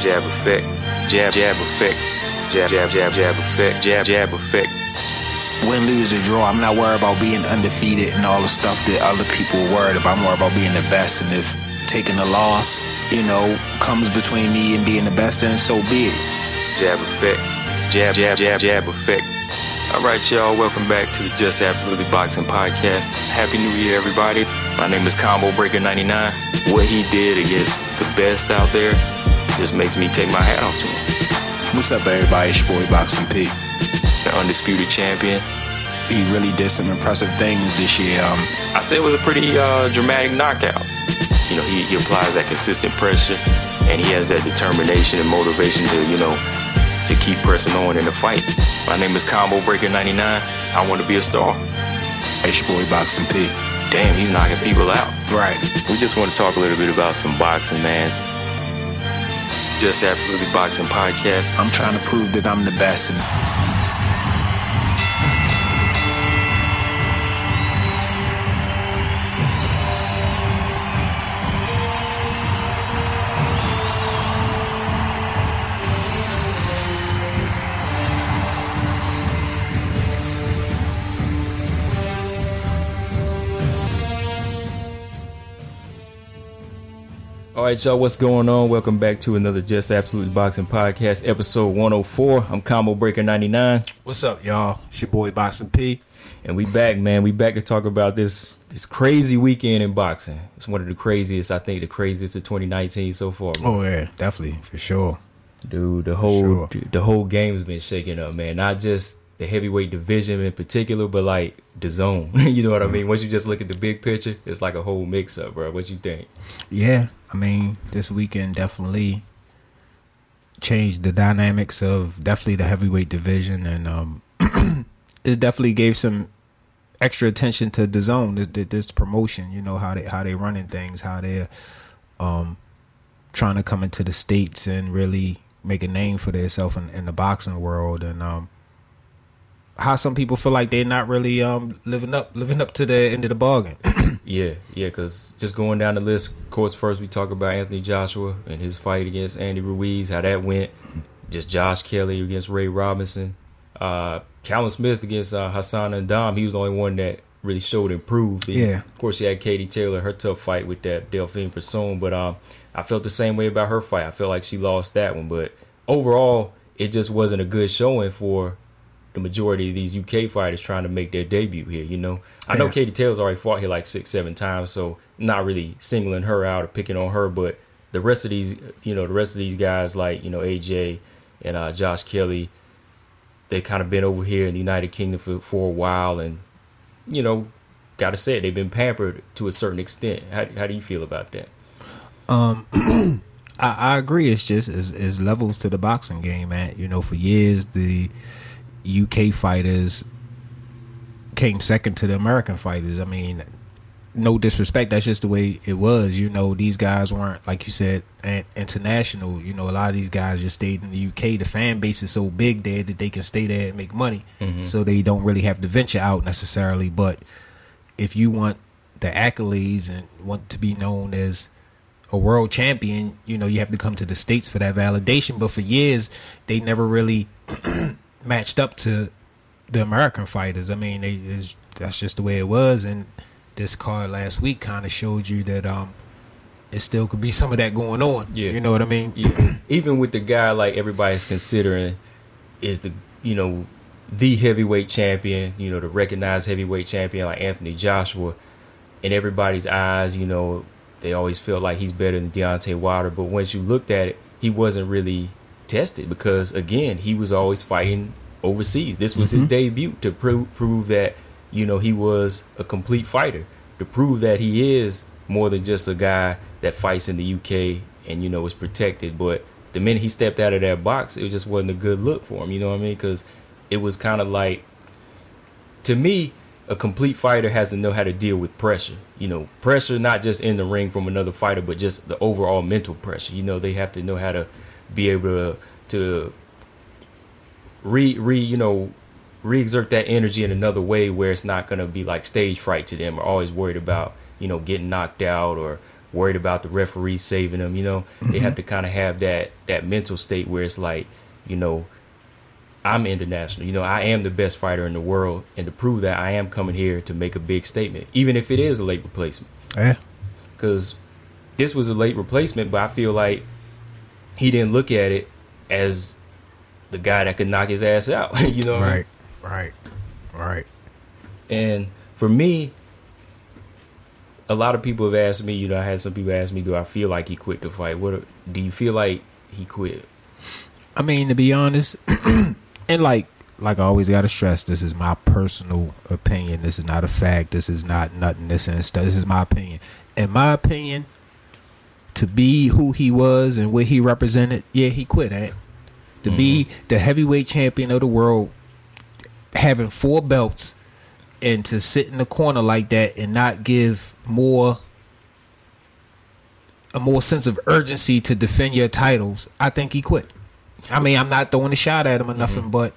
jab effect, jab, jab effect, jab, jab, jab, jab effect, jab, jab effect. Win, lose, or draw, I'm not worried about being undefeated and all the stuff that other people are worried about. I'm worried about being the best. And if taking a loss, you know, comes between me and being the best, then so be it. Jab effect, jab, jab, jab, jab effect. All right, y'all, welcome back to the Just Absolutely Boxing Podcast. Happy New Year, everybody. My name is Combo Breaker 99. What he did against the best out there just makes me take my hat off to him. What's up, everybody? It's your boy Boxing P. The undisputed champion. He really did some impressive things this year. Um, I say it was a pretty uh, dramatic knockout. You know, he, he applies that consistent pressure and he has that determination and motivation to, you know, to keep pressing on in the fight. My name is Combo Breaker 99. I want to be a star. it's your boy Boxing P. Damn, he's knocking people out. Right. We just want to talk a little bit about some boxing, man. Just Absolutely Boxing Podcast. I'm trying to prove that I'm the best. All right, y'all, what's going on? Welcome back to another Just Absolutely Boxing Podcast, episode 104. I'm Combo Breaker 99. What's up, y'all? It's your boy Boxing P. And we back, man. We back to talk about this this crazy weekend in boxing. It's one of the craziest, I think, the craziest of 2019 so far. Bro. Oh yeah, definitely for sure. Dude, the whole Sure. the whole game's been shaking up, man. Not just the heavyweight division in particular, but like DAZN. you know what I mm. mean? Once you just look at the big picture, it's like a whole mix up, bro. What you think? Yeah, I mean, this weekend definitely changed the dynamics of definitely the heavyweight division, and um, it definitely gave some extra attention to DAZN, this, this promotion. You know how they how they running things, how they're um, trying to come into the states and really make a name for themselves in, in the boxing world, and um, how some people feel like they're not really um, living up living up to the end of the bargain. Yeah, yeah, because just going down the list, of course, first we talk about Anthony Joshua and his fight against Andy Ruiz, how that went. Just Josh Kelly against Ray Robinson. Uh, Callum Smith against uh, Hassan N'Dam. He was the only one that really showed improved. And, Yeah. Of course, he had Katie Taylor, her tough fight with that Delphine Persoon. But um, I felt the same way about her fight. I felt like she lost that one. But overall, it just wasn't a good showing for the majority of these UK fighters trying to make their debut here. You know, I know Yeah. Katie Taylor's already fought here like six, seven times, so not really singling her out or picking on her. But the rest of these, you know, the rest of these guys like you know AJ and uh, Josh Kelly, they kind of been over here in the United Kingdom for for a while, and you know, gotta say it, they've been pampered to a certain extent. How how do you feel about that? I, I agree. It's just is is levels to the boxing game, man. You know, for years the UK fighters came second to the American fighters. I mean, no disrespect, that's just the way it was. You know, these guys weren't like you said international. You know, a lot of these guys just stayed in the UK. The fan base is so big there that they can stay there and make money, mm-hmm. so they don't really have to venture out necessarily. But if you want the accolades and want to be known as a world champion, you know, you have to come to the states for that validation. But for years, they never really matched up to the American fighters. I mean, they, it's, that's just the way it was. And this card last week kind of showed you that um, it still could be some of that going on. Yeah. you know what I mean? Yeah. even with the guy like everybody's considering is the you know the heavyweight champion, you know the recognized heavyweight champion like Anthony Joshua, in everybody's eyes, you know they always feel like he's better than Deontay Wilder. But once you looked at it, he wasn't really tested because again he was always fighting overseas. This was his mm-hmm. debut to prove prove that you know he was a complete fighter, to prove that he is more than just a guy that fights in the UK and you know is protected. But the minute he stepped out of that box, it just wasn't a good look for him. You know what I mean? Because it was kind of like to me, a complete fighter has to know how to deal with pressure. You know, pressure not just in the ring from another fighter, but just the overall mental pressure. You know, they have to know how to be able to to re re you know re-exert that energy in another way where it's not going to be like stage fright to them or always worried about you know getting knocked out or worried about the referee saving them. You know, mm-hmm. they have to kind of have that that mental state where it's like, you know, I'm international. You know, I am the best fighter in the world, and to prove that, I am coming here to make a big statement, even if it is a late replacement. Yeah. Because this was a late replacement, but I feel like he didn't look at it as the guy that could knock his ass out. you know. Right. Right. Right. And for me, a lot of people have asked me. You know, I had some people ask me, "Do I feel like he quit the fight? What do you feel like he quit?" I mean, to be honest, and like like I always got to stress, this is my personal opinion. This is not a fact. This is not nothing. This is this is my opinion. In my opinion, to be who he was and what he represented, yeah, he quit. Eh? To mm-hmm. be the heavyweight champion of the world, having four belts, and to sit in the corner like that and not give more a more sense of urgency to defend your titles, I think he quit. I mean, I'm not throwing a shot at him or nothing, mm-hmm. but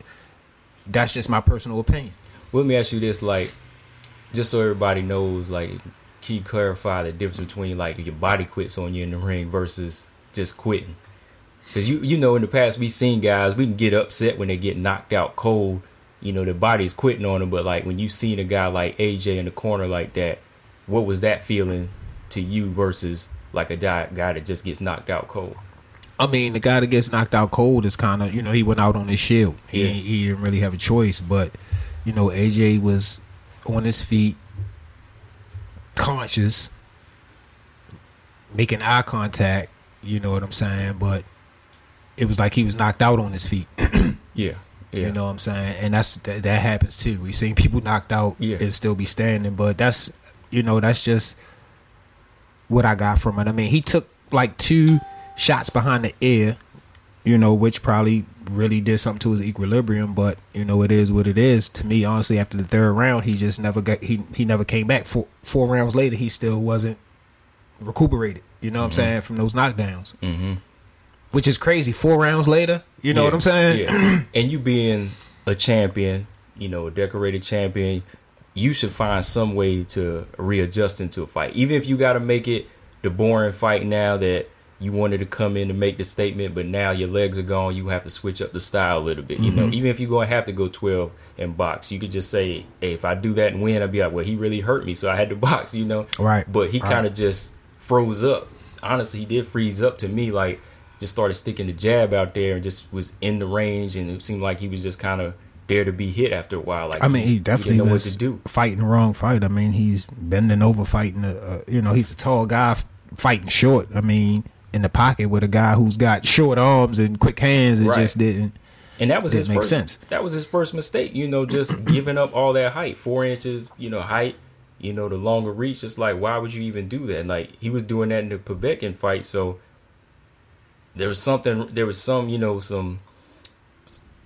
that's just my personal opinion. Well, let me ask you this, like, just so everybody knows, like, can you clarify the difference between like your body quits on you in the ring versus just quitting? Because you you know in the past we've seen guys we can get upset when they get knocked out cold, you know their body's quitting on them. But like when you seen a guy like AJ in the corner like that, what was that feeling to you versus like a guy guy that just gets knocked out cold? I mean, the guy that gets knocked out cold is kind of, you know, he went out on his shield. He, yeah. he didn't really have a choice, but you know, AJ was on his feet, conscious, making eye contact. You know what I'm saying? But it was like he was knocked out on his feet. yeah. Yeah. You know what I'm saying? And that's that, that happens too. We've seen people knocked out yeah. and still be standing, but that's you know, that's just what I got from it. I mean, he took like two shots behind the ear, you know, which probably really did something to his equilibrium. But you know, it is what it is. To me, honestly, after the third round, he just never got he he never came back. Four four rounds later, he still wasn't recuperated. You know what mm-hmm. I'm saying from those knockdowns. Mm-hmm. Which is crazy. Four rounds later, you know yeah. what I'm saying? Yeah. and you being a champion, you know, a decorated champion, you should find some way to readjust into a fight. Even if you got to make it the boring fight now that you wanted to come in to make the statement, but now your legs are gone. You have to switch up the style a little bit. You mm-hmm. know, even if you're going to have to go 12 and box, you could just say, hey, if I do that and win, I'd be like, well, he really hurt me, so I had to box, you know? Right. But he kind of just froze up. Honestly, he did freeze up to me, like, just started sticking the jab out there and just was in the range, and it seemed like he was just kind of there to be hit after a while. Like I mean, he definitely he was fighting the wrong fight. I mean, he's bending over fighting. A, you know, he's a tall guy fighting short. I mean, in the pocket with a guy who's got short arms and quick hands. It right. just didn't. And that was his make first, sense. That was his first mistake. You know, just giving up all that height, four inches. You know, height. You know, the longer reach. It's like, why would you even do that? Like he was doing that in the Povetkin fight, so there was something. There was some, you know, some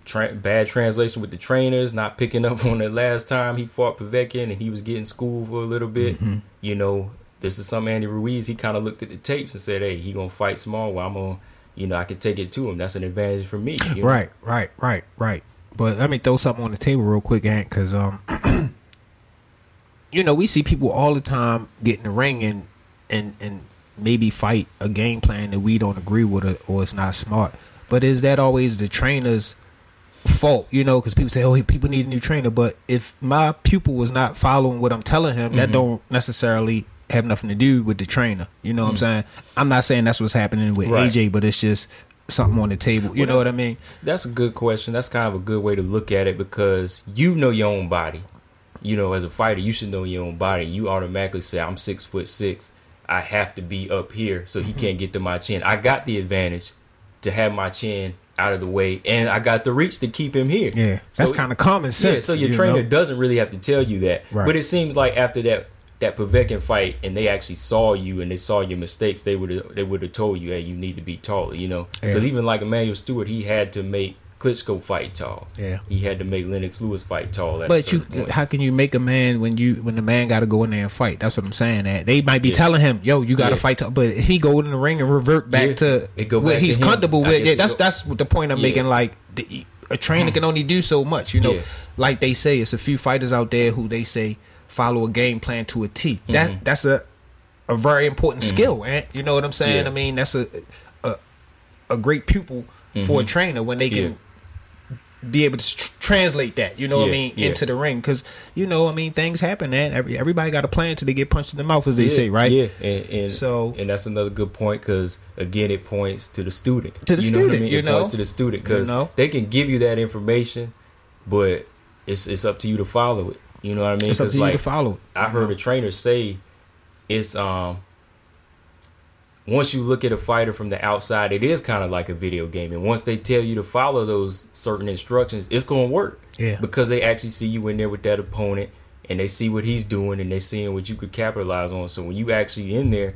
tra- bad translation with the trainers, not picking up on it last time he fought Povetkin, and he was getting schooled for a little bit. Mm-hmm. You know, this is some Andy Ruiz. He kind of looked at the tapes and said, "Hey, he gonna fight small. Well, I'm gonna, you know, I can take it to him. That's an advantage for me." You know? Right, right, right, right. But let me throw something on the table real quick, Ant, because um, you know, we see people all the time get in the ring and and and maybe fight a game plan that we don't agree with, or, or it's not smart. But is that always the trainer's fault? You know, because people say, "Oh, people need a new trainer." But if my pupil was not following what I'm telling him, mm-hmm. that don't necessarily have nothing to do with the trainer. You know what mm. I'm saying? I'm not saying that's what's happening with right. AJ, but it's just something on the table. You well, know what I mean? That's a good question. That's kind of a good way to look at it because you know your own body. You know, as a fighter, you should know your own body. You automatically say, "I'm six foot six. I have to be up here, so he can't get to my chin." I got the advantage to have my chin out of the way, and I got the reach to keep him here. Yeah, that's so, kind of common sense. Yeah, so your trainer know? doesn't really have to tell you that. Right. But it seems like after that that Povetkin fight and they actually saw you and they saw your mistakes, they would have they would have told you, hey, you need to be taller, you know. Because yeah. even like Emanuel Steward, he had to make Klitschko fight tall. Yeah, he had to make Lennox Lewis fight tall. But you, point. how can you make a man when you when the man got to go in there and fight? That's what I'm saying. That they might be yeah. telling him, "Yo, you got to yeah. fight," tall. but he go in the ring and revert back yeah. to what he's to comfortable with. Yeah, that's go. that's the point I'm making. Like the, a trainer can only do so much, you know. Like they say, it's a few fighters out there who they say follow a game plan to a T. That mm-hmm. that's a a very important mm-hmm. skill, and you know what I'm saying. Yeah. I mean, that's a a, a great pupil for a mm-hmm. trainer when they can be able to tr- translate that. You know what I mean yeah. into the ring because you know I mean things happen, man. Every, everybody got a plan till they get punched in the mouth, as they yeah, say, right? Yeah, and, and So- and that's another good point because again, it points to the student. To the you know I student, mean? you it know? points to the student because You know? they can give you that information, but it's it's up to you to follow it. You know what I mean? It's up to you like, to follow. I heard a trainer say it's um once you look at a fighter from the outside, it is kind of like a video game. And once they tell you to follow those certain instructions, it's going to work. Yeah. Because they actually see you in there with that opponent and they see what he's doing and they're seeing what you could capitalize on. So when you actually in there,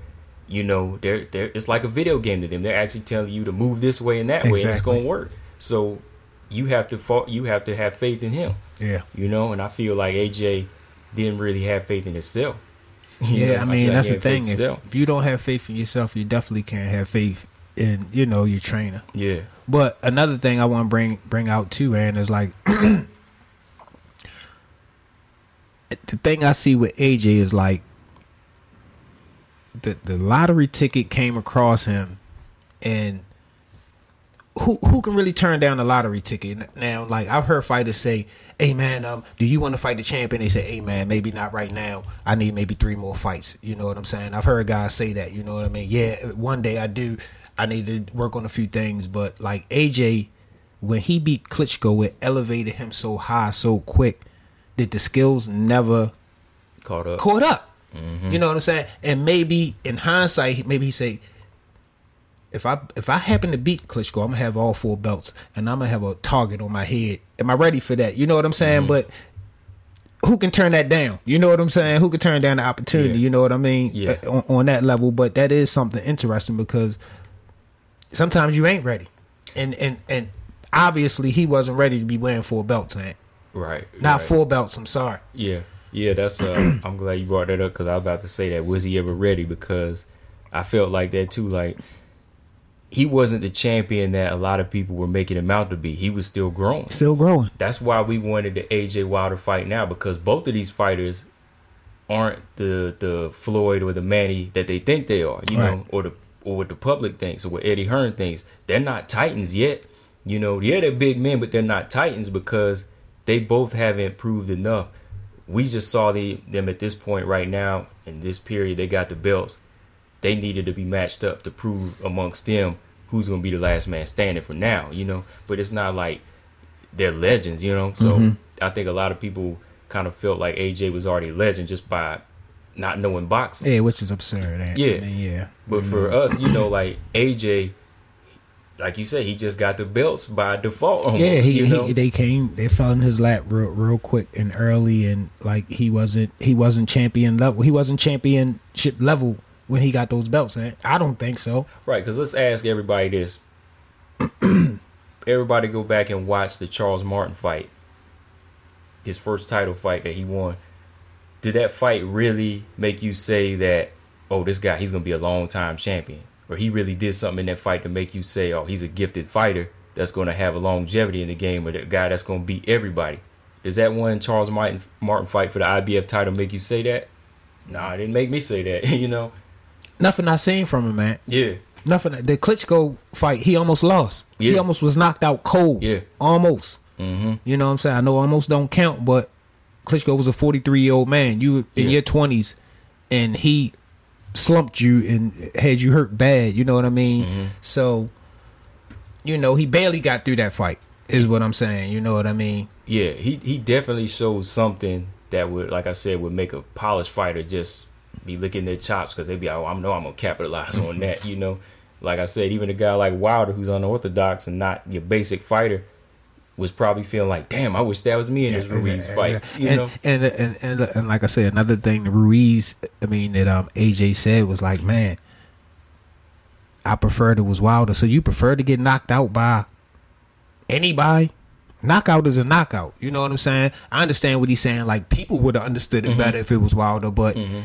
you know, they're, they're it's like a video game to them. They're actually telling you to move this way and that way, and it's going to work. So you have to fa- you have to have faith in him Yeah. you know. And I feel like AJ didn't really have faith in himself. You Yeah, know, I mean like that's the thing. If, if you don't have faith in yourself, you definitely can't have faith in you know your trainer. Yeah, But another thing I want to bring bring out too, and is like the thing I see with AJ is like the the lottery ticket came across him, and who who can really turn down a lottery ticket now? Like I've heard fighters say, "Hey man, um, do you want to fight the champion?" They say, "Hey man, maybe not right now. I need maybe three more fights." You know what I'm saying? I've heard guys say that. You know what I mean? Yeah, one day I do. I need to work on a few things, but like AJ, when he beat Klitschko, it elevated him so high, so quick that the skills never caught up. caught up. You know what I'm saying? And maybe in hindsight, maybe he say, if I if I happen to beat Klitschko, I'm gonna have all four belts, and I'm gonna have a target on my head. Am I ready for that? You know what I'm saying? But who can turn that down? You know what I'm saying? Who can turn down the opportunity? Yeah. You know what I mean? Yeah. Uh, On, on that level, but that is something interesting because sometimes you ain't ready, and and and obviously he wasn't ready to be wearing four belts, man. Right. Not right. four belts. I'm sorry. Yeah, yeah. That's. Uh, I'm glad you brought that up because I was about to say that. Was he ever ready? Because I felt like that too. Like he wasn't the champion that a lot of people were making him out to be. He was still growing. Still growing. That's why we wanted the AJ Wilder fight now because both of these fighters aren't the the Floyd or the Manny that they think they are, you know, or the or what the public thinks or what Eddie Hearn thinks. They're not Titans yet. You know, yeah, they're big men, but they're not Titans because they both haven't proved enough. We just saw the them at this point right now in this period. They got the belts. They needed to be matched up to prove amongst them who's going to be the last man standing for now. You know, but it's not like they're legends, you know. So I think a lot of people kind of felt like AJ was already a legend just by not knowing boxing. Yeah, which is absurd. eh? Yeah. Yeah. But for us, you know, like AJ, like you said, he just got the belts by default. Almost, Yeah, he, you know? he they came they fell in his lap real real quick and early and like he wasn't he wasn't champion level he wasn't championship level when he got those belts. And I don't think so. Right, because let's ask everybody this. everybody go back and watch the Charles Martin fight. His first title fight that he won. Did that fight really make you say that, oh, this guy, he's going to be a long time champion? Or he really did something in that fight to make you say, oh, he's a gifted fighter that's going to have a longevity in the game or the guy that's going to beat everybody? Does that one Charles Martin, Martin fight for the IBF title make you say that? Nah, it didn't make me say that, you know? Nothing I seen from him, man. Yeah. Nothing. The Klitschko fight, he almost lost. He almost was knocked out cold. Yeah. almost. Mm-hmm. You know what I'm saying? I know almost don't count, but Klitschko was a 43 year old man. You in Yeah. your 20s, and he slumped you and had you hurt bad. You know what I mean? Mm-hmm. So, you know, he barely got through that fight. Is what I'm saying. You know what I mean? Yeah, he he definitely showed something that would, like I said, would make a polished fighter just be licking their chops because they'd be, oh, I know I'm gonna capitalize on that. You know, like I said, even a guy like Wilder, who's unorthodox and not your basic fighter, was probably feeling like, damn, I wish that was me in this Ruiz fight. You and, know, and, and and and like I said, another thing, the Ruiz. I mean, that um AJ said was like, man, I preferred it was Wilder. So you prefer to get knocked out by anybody? Knockout is a knockout. You know what I'm saying? I understand what he's saying. Like people would have understood it better if it was Wilder, but a,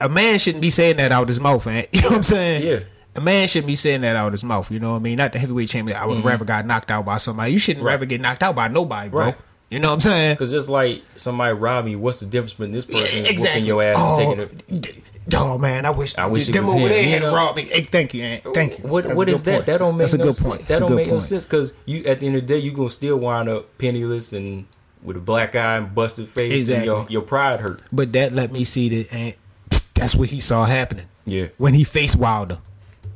a man shouldn't be saying that out his mouth, man. You know what I'm saying? Yeah. A man shouldn't be saying that out of his mouth. You know what I mean? Not the heavyweight champion. I would mm-hmm. rather got knocked out by somebody. You shouldn't rather get knocked out by nobody, bro. Right. You know what I'm saying? because just like somebody robbed me, what's the difference between this person exactly. whooping your ass Oh, and taking it? d- Oh man, I wish, I wish them was over there you had robbed me. Hey, thank you, Aunt. Thank you. What what is that? point. That don't make no sense. That's a good sense. point. That That's don't make no sense because you at the end of the day you are gonna still wind up penniless and with a black eye and busted face Exactly. and your your pride hurt. But that let me see that, that's what he saw happening Yeah. when he faced Wilder.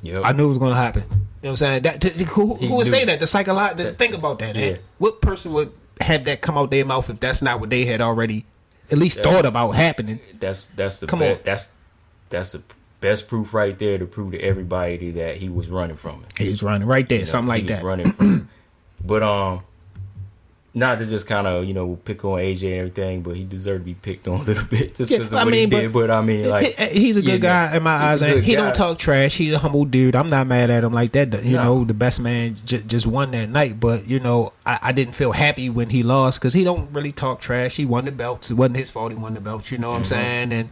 Yep. I knew it was going to happen. You know what I'm saying? That t- who, who would say that? The psychological. Think about that. Yeah. What person would have that come out their mouth if that's not what they had already at least thought about happening? That's that's the Come be- on. that's that's the best proof right there to prove to everybody that he was running from it. He's running right there, You know, something like he was that. Running from it. But um, not to just kind of you know pick on AJ and everything, but he deserved to be picked on a little bit just Yeah, because of I what mean, he did. But I mean, like He- he's a good yeah, guy in my eyes. And he guy. don't talk trash. He's a humble dude. I'm not mad at him like that. You No. know, the best man j- just won that night. But you know, I, I didn't feel happy when he lost because he don't really talk trash. He won the belts. It wasn't his fault. He won the belts. You know what Mm-hmm. I'm saying? And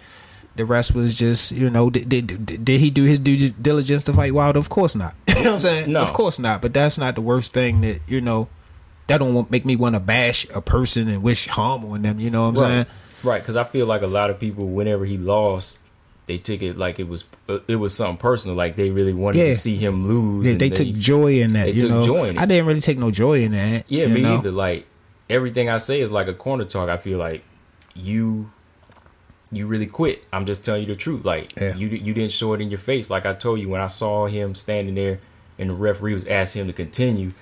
the rest was just you know, did, did, did, did he do his due diligence to fight Wilder? Of course not. you know what I'm saying? No. Of course not. But that's not the worst thing that you know. That don't make me want to bash a person and wish harm on them. You know what I'm saying? right, right? Because I feel like a lot of people, whenever he lost, they took it like it was uh, it was something personal. Like they really wanted Yeah. to see him lose. They, and they took joy in that. they you took know, joy in it. I didn't really take no joy in that. Yeah, me know? either. Like everything I say is like a corner talk. I feel like you you really quit. I'm just telling you the truth. Like Yeah. you you didn't show it in your face. Like I told you when I saw him standing there and the referee was asking him to continue.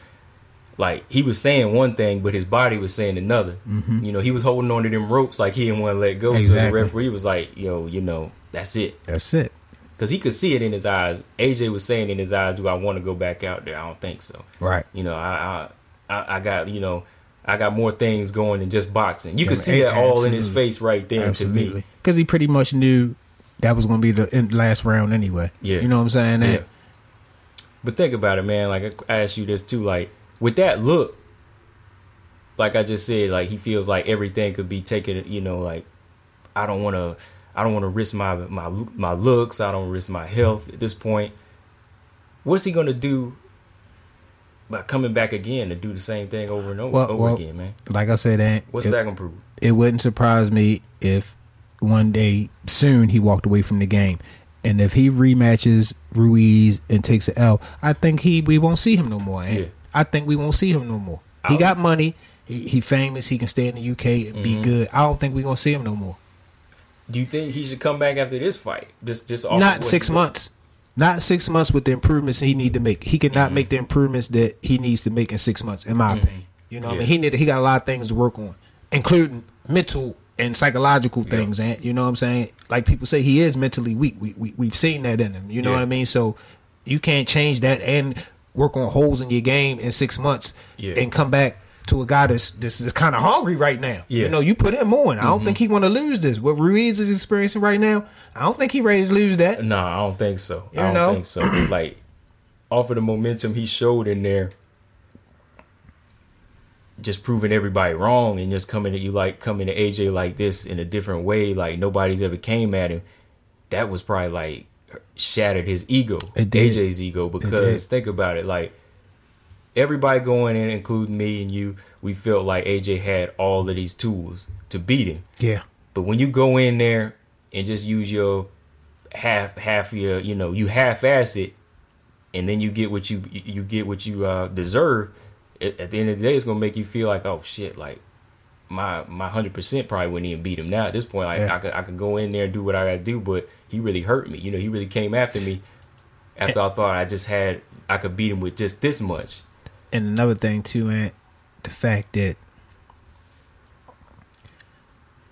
Like he was saying one thing, but his body was saying another. You know, he was holding on to them ropes like he didn't want to let go. So the Mm-hmm. Referee was like, "Yo, you know, that's it." That's it. Because he could see it in his eyes. AJ was saying in his eyes, "Do I want to go back out there?" I don't think so. Right. You know, I I I, got you know I got more things going than just boxing. You Yeah, could see a- that all in his face right there to me. Because he pretty much knew that was going to be the last round anyway. Yeah. You know what I'm saying? That, Yeah. But think about it, man. Like I asked you this too. Like with that look, like I just said, like he feels like everything could be taken. You know, like I don't want to. I don't want to risk my my my looks. I don't risk my health at this point. What's he gonna do by coming back again to do the same thing over and over, Well, over well, again, man? Like I said, What's it, that gonna prove? it wouldn't surprise me if one day soon he walked away from the game. And if he rematches Ruiz and takes an L, I think he we won't see him no more. Yeah. I think we won't see him no more. He got money. He, he famous. He can stay in the UK and Mm-hmm. be good. I don't think we're gonna see him no more. Do you think he should come back after this fight? Just just not six months. Not six months with the improvements he need to make. He cannot Mm-hmm. make the improvements that he needs to make in six months, in my opinion. You know, what I mean, he need he got a lot of things to work on, including mental and psychological things. And you know what I'm saying? Like people say, he is mentally weak. We, we we've seen that in him. You know Yeah. what I mean? So you can't change that and work on holes in your game in six months Yeah. and come back to a guy that's this is kind of hungry right now. Yeah. Mm-hmm. You know, you put him on. I don't think he want to lose this. What Ruiz is experiencing right now, I don't think he ready to lose that. No, I don't think so. You I don't know? think so. like off of the momentum he showed in there, just proving everybody wrong and just coming at you like coming to AJ like this in a different way, like nobody's ever came at him. That was probably like shattered his ego. AJ's ego. Because think about it, like everybody going in, including me and you, we felt like AJ had all of these tools to beat him. Yeah. But when you go in there and just use your half half your you know you half ass it, and then you get what you you get what you uh, deserve. At, at the end of the day, it's gonna make you feel like oh shit, like my my hundred percent probably wouldn't even beat him now. At this point, like Yeah. I could I could go in there and do what I gotta do, but he really hurt me. You know, he really came after me after I thought I just had I could beat him with just this much. And another thing too, Ant, the fact that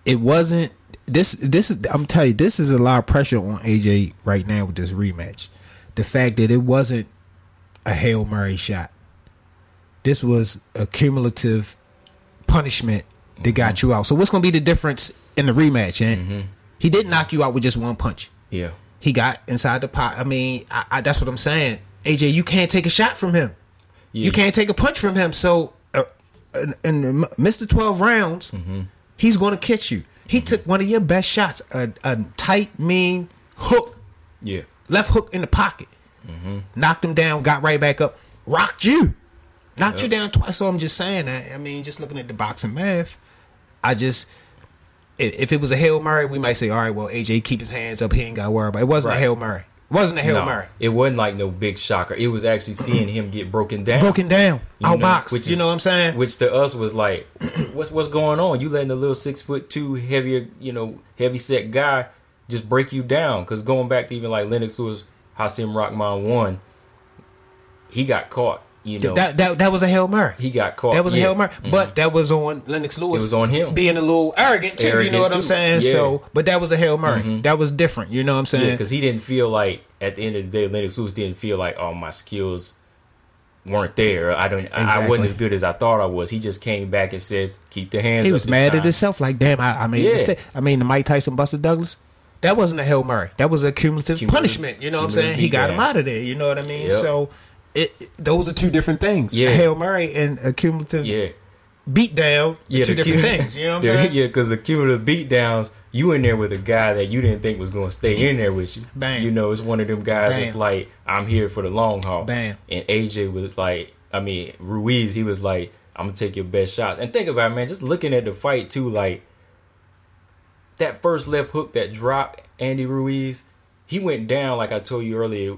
it wasn't this this is I'm telling you, this is a lot of pressure on AJ right now with this rematch. The fact that it wasn't a Hail Mary shot. This was a cumulative punishment that got you out. So what's gonna be the difference in the rematch, Ant? He didn't knock you out with just one punch. Yeah, He got inside the pot. I mean, I, I, that's what I'm saying. AJ, you can't take a shot from him. yeah. You can't take a punch from him. So, uh, in, in Mr. 12 rounds, mm-hmm. he's going to catch you. He mm-hmm. took one of your best shots, a, a tight, mean hook, Yeah, left hook in the pocket. Knocked him down, got right back up, rocked you. Knocked you down twice. So I'm just saying that. I mean, just looking at the boxing math, I just, if it was a hail mary, we might say, all right, well, AJ keep his hands up. He ain't got to worry about. It wasn't Right. a hail mary. It wasn't a hail No, mary. it wasn't like no big shocker. It was actually seeing him get broken down. Broken down, out box. which You know what I'm saying? Which to us was like, what's what's going on? You letting a little six foot two, heavier, you know, heavy set guy just break you down? Because going back to even like Lennox Lewis, Hasim Rahman one, he got caught. You know, that that that was a hail mary. he got caught. That was a yeah. hail mary, mm-hmm. but that was on Lennox Lewis. It was on him. being a little arrogant too. you know what I'm saying? Yeah. So, but that was a hail mary. Mm-hmm. That was different. You know what I'm Yeah, saying? because he didn't feel like at the end of the day, Lennox Lewis didn't feel like, oh, my skills weren't there. I don't. I wasn't as good as I thought I was. He just came back and said, keep the hands. he was mad time. at himself. Like, damn, I, I made a mistake. I mean, the Mike Tyson, Buster Douglas. That wasn't a hail mary. That was a cumulative, Cumulative- punishment. You know what I'm saying? He got him out of there. You know what I mean? Yep. So, it, it- those are two different things. Yeah. Hail mary and a cumulative Yeah. beat down. Yeah, two different cu- things. You know what I'm Yeah, saying? Yeah, because the cumulative beatdowns, you in there with a guy that you didn't think was going to stay in there with you. Bam. You know, it's one of them guys that's like, I'm here for the long haul. Bam. And AJ was like, I mean, Ruiz, he was like, I'm going to take your best shot. And think about it, man, just looking at the fight, too, like, that first left hook that dropped Andy Ruiz, he went down, like I told you earlier,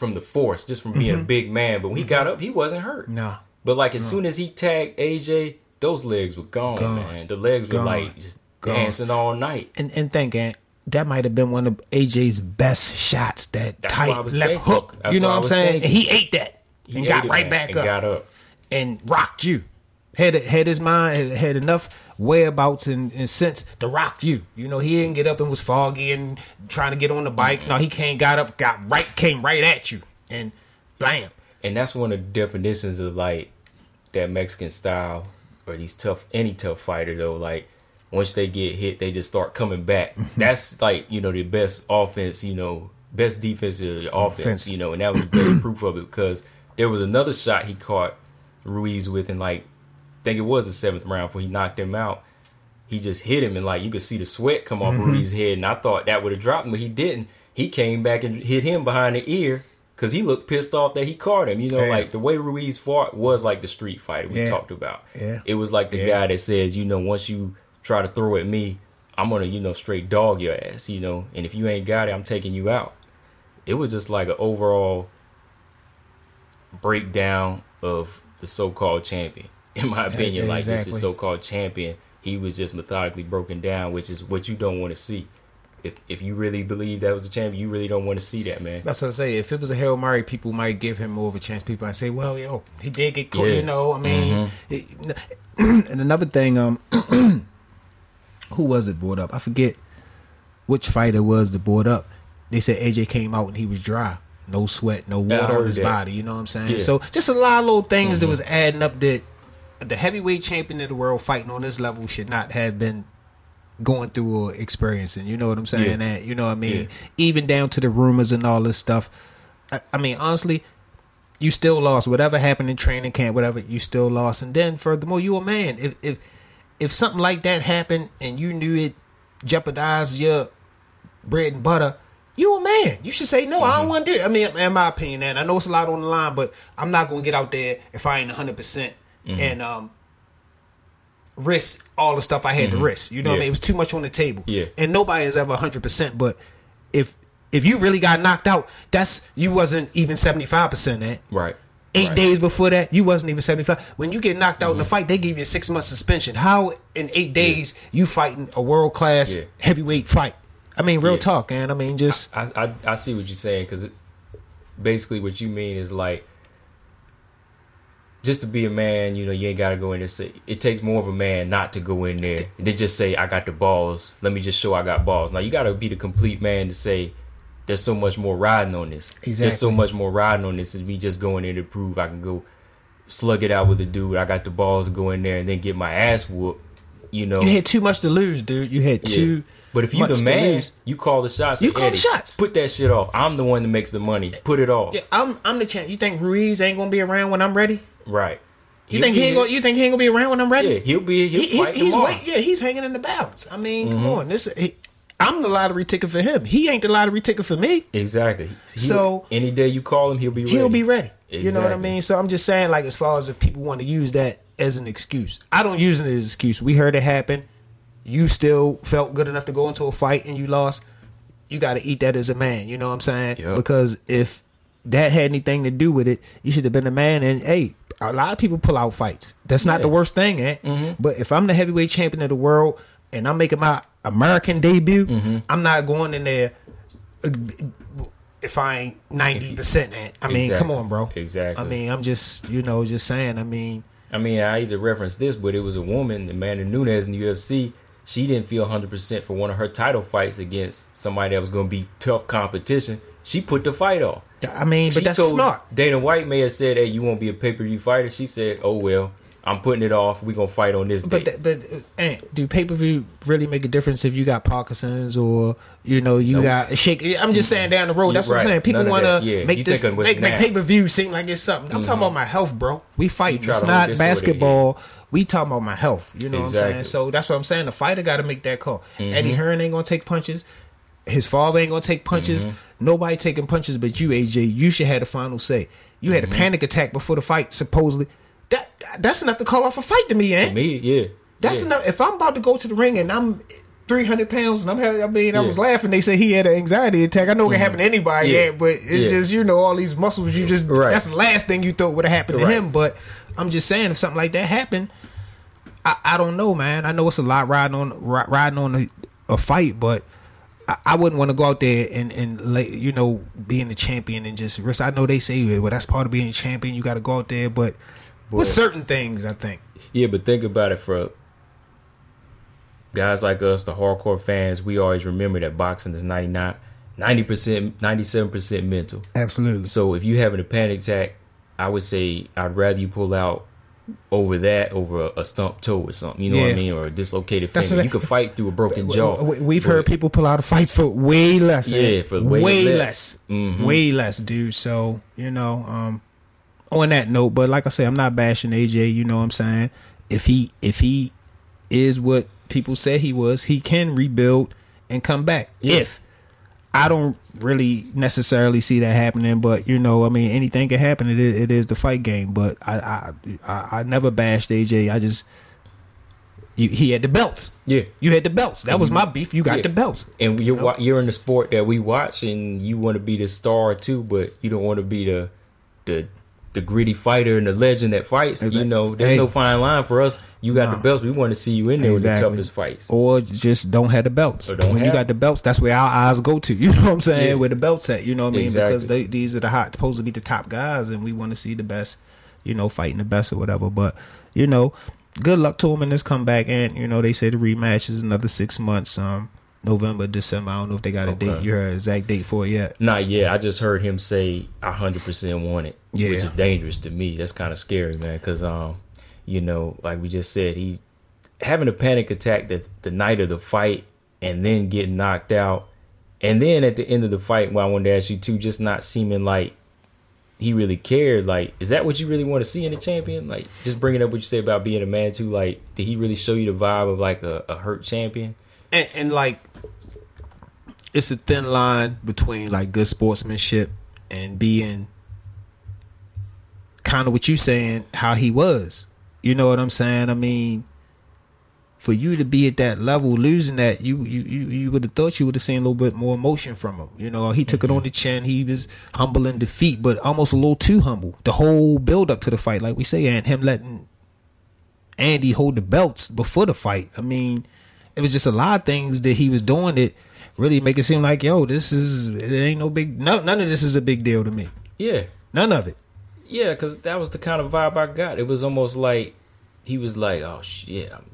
from the force, just from Mm-hmm. being a big man. But when he got up, he wasn't hurt. No. But like as soon as he tagged AJ, those legs were gone, Gone. man. The legs were like just Gone. dancing all night. And and think, that might have been one of AJ's best shots. That That's tight left thinking. hook. That's you know what I'm saying? thinking. And he ate that He and got right back and up. Got up. and rocked you. Had had his mind had enough whereabouts and, and sense to rock you. You know, he didn't get up and was foggy and trying to get on the bike. No, he came, got up, got right, came right at you, and blam. And that's one of the definitions of like that Mexican style or these tough any tough fighter though. Like once they get hit, they just start coming back. Mm-hmm. That's like you know the best offense. You know, best defense of the offense. Offense. You know, and that was the best proof of it because there was another shot he caught Ruiz with, and like think it was the seventh round before he knocked him out. He just hit him, and like you could see the sweat come off Mm-hmm. Ruiz's head, and I thought that would have dropped him, but he didn't. He came back and hit him behind the ear because he looked pissed off that he caught him. You know, Yeah. like the way Ruiz fought was like the street fighter we Yeah. talked about. Yeah. It was like the guy that says, you know, once you try to throw at me, I'm gonna, you know, straight dog your ass, you know, and if you ain't got it, I'm taking you out. It was just like an overall breakdown of the so-called champion. In my opinion, like this is so-called champion. He was just methodically broken down, which is what you don't want to see. If if you really believe that was the champion, you really don't want to see that, man. That's what I say. If it was a Hail Mary, people might give him more of a chance. People might say, "Well, yo, he did get caught." Yeah. You know, I mean, it- and another thing, um, who was it brought up? I forget which fighter was the brought up. They said AJ came out and he was dry, no sweat, no water on his that. body. You know what I'm saying? Yeah. So just a lot of little things that was adding up that the heavyweight champion of the world fighting on this level should not have been going through or experiencing. You know what I'm saying? Yeah. That you know what I mean? Yeah. Even down to the rumors and all this stuff. I, I mean, honestly, you still lost. Whatever happened in training camp, whatever, you still lost. And then furthermore, you a man. If if if something like that happened and you knew it jeopardized your bread and butter, you a man. You should say no. I don't mm-hmm. want to do it. I mean, in my opinion, and I know it's a lot on the line, but I'm not going to get out there if I ain't 100 percent Mm-hmm. and um risk all the stuff I had to mm-hmm. risk. You know what I mean? It was too much on the table. Yeah. And nobody is ever 100 percent. But if if you really got knocked out, that's you wasn't even 75 percent at. Right. Eight Right. days before that, you wasn't even 75. When you get knocked out in the mm-hmm. fight, they give you a six month suspension. How in eight days you fighting a world class Yeah. heavyweight fight? I mean, real Yeah. talk, man. I mean, just I, I I see what you're saying because basically what you mean is like just to be a man, you know, you ain't got to go in there. Say it takes more of a man not to go in there. They just say I got the balls. Let me just show I got balls. Now you got to be the complete man to say there's so much more riding on this. There's so much more riding on this than me just going in to prove I can go slug it out with a dude. I got the balls to go in there and then get my ass whooped. You know, you had too much to lose, dude. You had yeah. too. But if you the man, lose. you call the shots. You call the shots." Put that shit off. I'm the one that makes the money. Put it off. Yeah, I'm I'm the champ. You think Ruiz ain't gonna be around when I'm ready? Right. You He'll think he ain't gonna? You think he ain't gonna be around when I'm ready? Yeah, he'll be. He'll He- he- fight he's wait, yeah, he's hanging in the balance. I mean, Mm-hmm. come on, this. He, I'm the lottery ticket for him. He ain't the lottery ticket for me. Exactly. He'll- So- any day you call him, he'll be ready. He'll be ready. You know what I mean? So I'm just saying, like, as far as if people want to use that as an excuse, I don't use it as an excuse. We heard it happen. you still felt good enough to go into a fight and you lost, you got to eat that as a man. You know what I'm saying? Yep. Because if that had anything to do with it, you should have been a man. And hey, a lot of people pull out fights. That's not Yeah. the worst thing, eh? But if I'm the heavyweight champion of the world and I'm making my American debut, I'm not going in there uh, if I ain't ninety percent at. I mean, come on, bro. Exactly. I mean, I'm just you know just saying. I mean, I mean, I either reference this, but it was a woman, Amanda Nunes in the UFC. She didn't feel 100% for one of her title fights against somebody that was going to be tough competition. She put the fight off. I mean, She but that's told smart. Dana White may have said, "Hey, you won't be a pay per view fighter." She said, "Oh well, I'm putting it off. We gonna fight on this But day." th- but uh, do pay per view really make a difference if you got Parkinson's or you know you Nope. got a shake? I'm just saying down the road. You're That's what I'm saying. People want to Yeah, you make this of what's make, make pay per view seem like it's something. I'm talking about my health, bro. We fight. It's not this basketball. We talking about my health. You know what I'm saying? So that's what I'm saying. The fighter got to make that call. Mm-hmm. Eddie Hearn ain't gonna take punches. His father ain't gonna take punches. Mm-hmm. Nobody taking punches but you, AJ. You should have the final say. You Mm-hmm. had a panic attack before the fight, supposedly. That that's enough to call off a fight to me, Ant. To me, yeah, That's yeah. enough. If I'm about to go to the ring and I'm 300 pounds and I'm having, I mean, I was laughing. They said he had an anxiety attack. I know it can happen to anybody, Yeah. yeah. but it's Yeah. just, you know, all these muscles, you just, Right. that's the last thing you thought would have happened to Right. him. But I'm just saying, if something like that happened, I, I don't know, man. I know it's a lot riding on, riding on a, a fight, but I, I wouldn't want to go out there and, and lay, you know, being the champion and just risk. I know they say, it, well, that's part of being a champion. You got to go out there, but with certain things, I think. Yeah, but think about it for guys like us, the hardcore fans. We always remember that boxing is 99, 90 percent, ninety seven percent mental. Absolutely. So if you having a panic attack, I would say I'd rather you pull out over that over a, a stump toe or something. You know what I mean, or a dislocated That's finger. you could fight through a broken jaw. We- We've heard people pull out of fights for way less. Yeah, for way less. Mm-hmm. way less, dude. So you know, um, on that note, but like I say, I'm not bashing AJ. You know what I'm saying? If he if he is what people say he was, he can rebuild and come back. Yeah. If I don't really necessarily see that happening, but you know, I mean, anything can happen. It is, it is the fight game, but I I I, never bashed AJ. I just. You, he had the belts. Yeah. You had the belts. That was my beef. You got Yeah. the belts. and you're wa- you're in the sport that we watch, and you want to be the star too, but you don't want to be the the the gritty fighter and the legend that fights. You know, there's Hey. no fine line for us. You got Nah. the belts. We want to see you in there with the toughest fights. Or just don't have the belts. When you got the belts, that's where our eyes go to. You know what I'm saying? Yeah. Where the belts at. You know what I mean? Exactly. Because they, these are the hot, supposed to be the top guys, and we want to see the best. You know, fighting the best or whatever. But you know, good luck to him in this comeback. And you know, they say the rematch is another six months. Um, November, December. I don't know if they got a Okay. date. You heard an exact date for it yet? Not yet. I just heard him say I hundred percent want it, Yeah. which is dangerous to me. That's kind of scary, man. Because um, you know, like we just said, he having a panic attack the the night of the fight, and then getting knocked out, and then at the end of the fight, well, I wanted to ask you too, just not seeming like he really cared. Like, is that what you really want to see in a champion? Like, just bringing up what you said about being a man too. Like, did he really show you the vibe of like a, a hurt champion? And, and like it's a thin line between like good sportsmanship and being kind of what you saying how he was. You know what i'm saying? I mean for you to be at that level losing that you you you, you would have thought you would have seen a little bit more emotion from him. You know he took it on mm-hmm. the chin. He was humble in defeat but almost a little too humble. The whole build up to the fight like we say and him letting Andy hold the belts before the fight. I mean, it was just a lot of things that he was doing that really make it seem like, yo, this is it ain't no big no, none of this is a big deal to me. Yeah, None of it. Yeah, because that was the kind of vibe I got. It was almost like he was like, "Oh shit, I'm,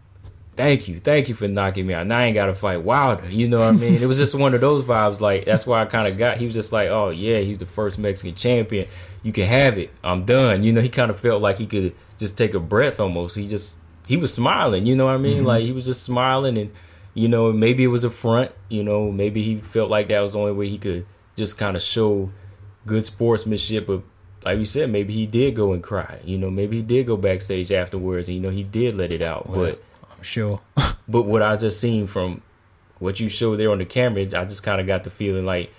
thank you, thank you for knocking me out. Now I ain't got to fight Wilder." You know what I mean? it was just one of those vibes. Like that's why I kind of got. He was just like, "Oh yeah, he's the first Mexican champion. You can have it. I'm done." You know, he kind of felt like he could just take a breath. Almost, he just he was smiling. You know what I mean? Mm-hmm. Like he was just smiling, and you know maybe it was a front. You know, maybe he felt like that was the only way he could just kind of show good sportsmanship. But like we said, maybe he did go and cry. You know, maybe he did go backstage afterwards, and you know he did let it out. But I'm sure. but what I just seen from what you showed there on the camera, I just kind of got the feeling like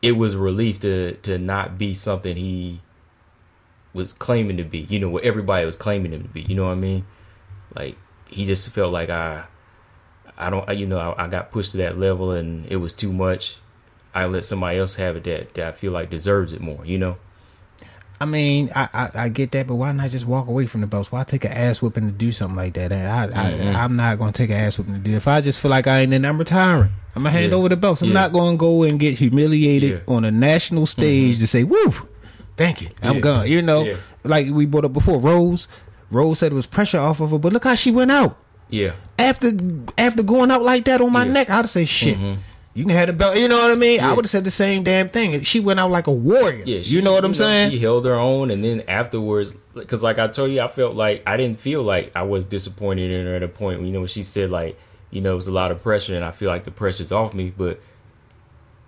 it was a relief to to not be something he was claiming to be. You know, what everybody was claiming him to be. You know what I mean? Like he just felt like I I don't, you know, I, I got pushed to that level and it was too much. I let somebody else have it that, that I feel like deserves it more, you know? I mean, I, I, I get that, but why not just walk away from the belts? Why take an ass whooping to do something like that? And I, Mm-hmm. I I'm not going to take an ass whooping to do. If I just feel like I ain't in, I'm retiring. I'm gonna hand Yeah. over the belts. I'm Yeah. not going to go and get humiliated Yeah. Mm-hmm. on a national stage to say, "Woo, thank you, I'm gone." You know, like we brought up before. Rose, Rose said it was pressure off of her, but look how she went out Yeah. after after going out like that on my Yeah. neck. I'd say, "Shit." Mm-hmm. You can have the belt, you know what I mean. I would have said the same damn thing. She went out like a warrior. Yeah, you know what I'm saying? She held her own, and then afterwards, because like I told you, I felt like I didn't feel like I was disappointed in her at a point. You know, when she said like, you know, it was a lot of pressure, and I feel like the pressure's off me, but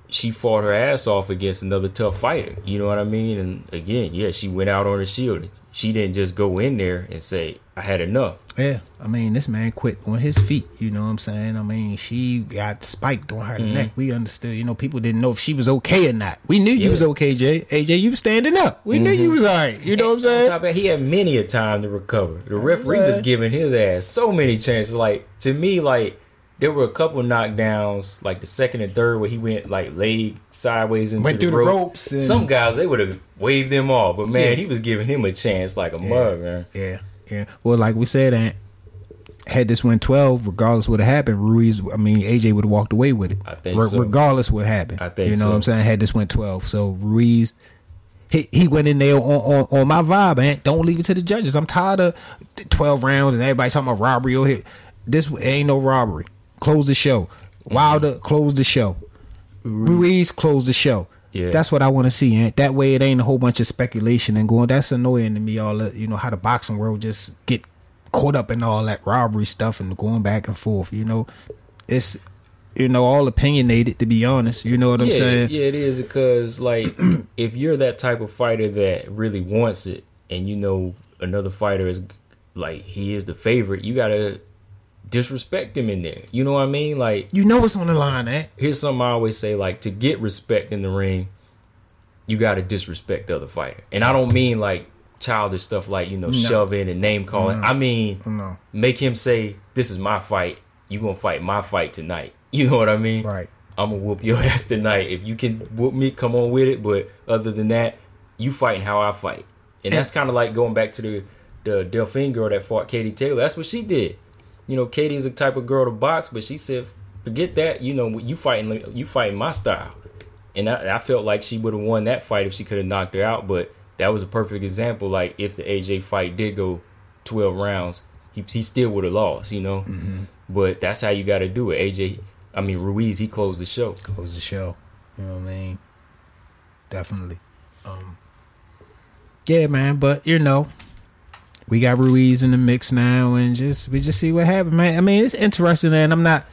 she fought her ass off against another tough fighter. You know what I mean? And again, yeah, she went out on her shield. She didn't just go in there and say, "I had enough." Yeah, I mean, this man quit on his feet. You know what I'm saying? I mean, she got spiked on her Mm-hmm. neck. We understood. You know, people didn't know if she was okay or not. We knew you was okay, Jay. AJ, you was standing up. We knew you was all right. You know what I'm saying? top of he had many a time to recover. The referee was giving his ass so many chances. Like to me, like there were a couple knockdowns, like the second and third, where he went like leg sideways into Went the, through the ropes. ropes and- Some guys they would have waved them off, but man, Yeah. he was giving him a chance like a mug, man. Yeah, yeah. Well, like we said, Ant, had this went 12, regardless what happened, Ruiz, I mean, AJ would have walked away with it. I think so. Regardless what happened. I think You know so. what I'm saying? Had this went 12. So Ruiz, he, he went in there on, on, on my vibe, man. Don't leave it to the judges. I'm tired of 12 rounds and everybody talking about robbery or hit. This ain't no robbery. Close the show. Wilder, close the show. Ruiz, close the show. Yeah. That's what I want to see. And that way, it ain't a whole bunch of speculation and going. That's annoying to me. All that you know how the boxing world just get caught up in all that robbery stuff and going back and forth. You know, it's you know all opinionated to be honest. You know what I'm yeah, saying? yeah, it is because like if you're that type of fighter that really wants it, and you know another fighter is like he is the favorite, you gotta disrespect him in there. You know what I mean? Like You know what's on the line, eh? here's something I always say: like to get respect in the ring, you got to disrespect the other fighter. And I don't mean like childish stuff like you know shoving and name calling. I mean No. make him say, "This is my fight. You gonna fight my fight tonight." You know what I mean? Right. I'm gonna whoop your ass tonight. If you can whoop me, come on with it. But other than that, you fighting how I fight, and that's kind of like going back to the the Delfine girl that fought Katie Taylor. That's what she did. You know, Katie is a type of girl to box, but she said, "Forget that. You know, you fighting you fighting my style." And I, I felt like she would have won that fight if she could have knocked her out. But that was a perfect example. Like if the AJ fight did go twelve rounds, he he still would have lost. You know, but that's how you got to do it. AJ, I mean Ruiz, he closed the show. Closed the show. You know what I mean? Definitely. Um Yeah, man, but you know, we got Ruiz in the mix now and just we just see what happens, man. I mean, it's interesting and I'm not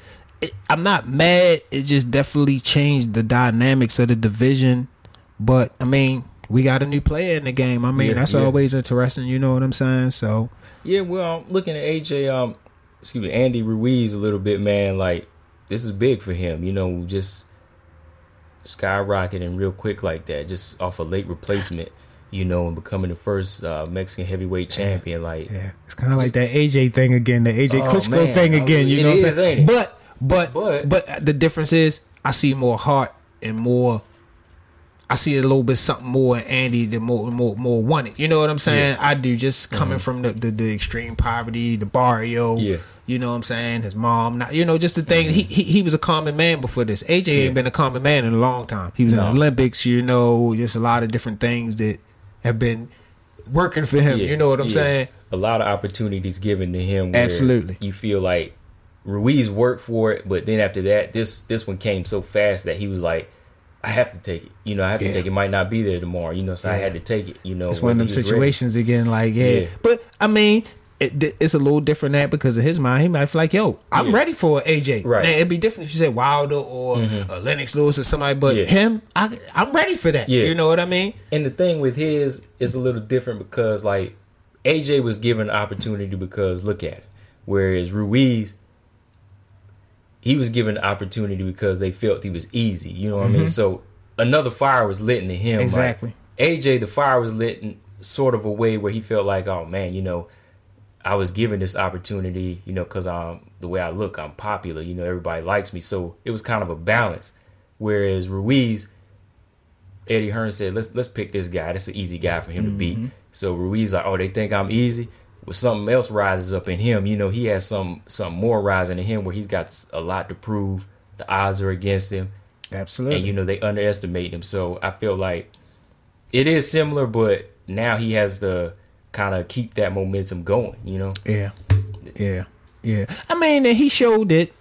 I'm not mad. It just definitely changed the dynamics of the division. But I mean, we got a new player in the game. I mean, Yeah, that's yeah. always interesting, you know what I'm saying? So Yeah, well, I'm looking at AJ, um, excuse me, Andy Ruiz a little bit, man. Like this is big for him, you know, just skyrocketing real quick like that, just off a late replacement, you know, and becoming the first uh, Mexican heavyweight champion. Like, Yeah, it's kind of like that AJ thing again, the AJ Oh, Klitschko man. thing again. You It know what I'm is, saying? ain't it? But but But- but the difference is, I see more heart and more. I see a little bit something more in Andy the more more more wanted. You know what I'm saying? I do just coming from the, the the extreme poverty, the barrio. Yeah. You know what I'm saying? His mom, not you know, just the thing. He, he he was a common man before this. AJ ain't been a common man in a long time. He was in the Olympics. You know, just a lot of different things that have been working for him. yeah, you know what I'm yeah. saying? A lot of opportunities given to him. where Absolutely. You feel like Ruiz worked for it, but then after that, this this one came so fast that he was like, I have to take it. You know, I have Yeah. to take it. Might not be there tomorrow. You know, so I had to take it. You know, It's one of them was ready. situations again, like. Yeah. But I mean, it, it's a little different that because of his mind. He might feel like, yo, I'm Yeah. ready for AJ. Right. Now, it'd be different if you said Wilder or uh, Lennox Lewis or somebody, but Yeah. him, I, I'm ready for that. Yeah. You know what I mean? And the thing with his is a little different because like AJ was given an opportunity because look at it. Whereas Ruiz he was given an opportunity because they felt he was easy. You know what I mean? So another fire was lit into him. Like, Exactly. AJ, the fire was lit in sort of a way where he felt like, oh man, you know, I was given this opportunity, you know, because I'm um, the way I look, I'm popular. You know, everybody likes me, so it was kind of a balance. Whereas Ruiz, Eddie Hearn said, "Let's let's pick this guy. That's an easy guy for him to beat." Mm-hmm. So Ruiz like, "Oh, they think I'm easy." Well, something else rises up in him. You know, he has some some more rising in him where he's got a lot to prove. The odds are against him, Absolutely. and you know they underestimate him. So I feel like it is similar, but now he has to kind of keep that momentum going. You know. Yeah, yeah, yeah. I mean, and he showed it.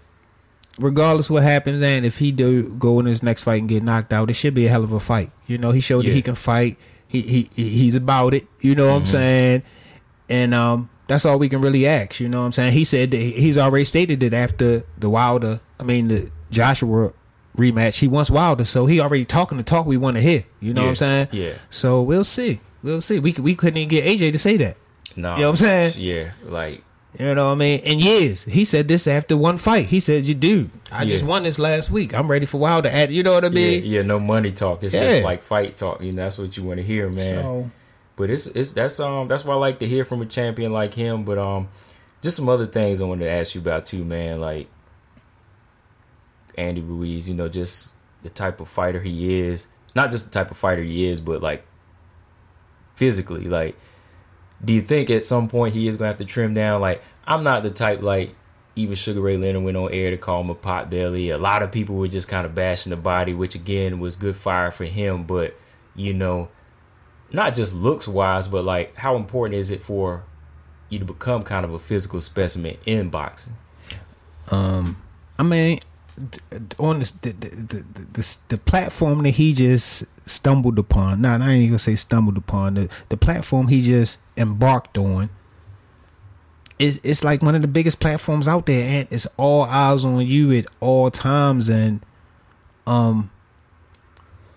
Regardless what happens, and if he do go in his next fight and get knocked out, it should be a hell of a fight. You know, he showed that he can fight. He he he- he's about it. You know what I'm saying? And um, that's all we can really ask. You know what I'm saying? He said that he's already stated that after the Wilder, I mean the Joshua rematch, he wants Wilder, so he already talking the talk we want to hear. You know what I'm saying? yeah. So we'll see. We'll see. We we couldn't even get AJ to say that. No, You know what I'm saying? Yeah, like You know what I mean? In years, he said this after one fight. He said, "You do. I just won this last week. I'm ready for Wilder." At you know what I yeah, mean? yeah, no money talk. It's Yeah. just like fight talk. You know, that's what you want to hear, man. So But it's it's that's um that's why I like to hear from a champion like him. But um, just some other things I wanted to ask you about too, man. Like Andy Ruiz, you know, just the type of fighter he is. Not just the type of fighter he is, but like physically. Like, do you think at some point he is gonna have to trim down? Like, I'm not the type like even Sugar Ray Leonard went on air to call him a pot belly. A lot of people were just kind of bashing the body, which again was good fire for him. But you know, not just looks wise, but like how important is it for you to become kind of a physical specimen in boxing? um, I mean, on this, the, the, the, the, the platform that he just stumbled upon. Nah, I ain't even gonna say stumbled upon. The the platform he just embarked on. Is it's like one of the biggest platforms out there, and it's all eyes on you at all times. And um,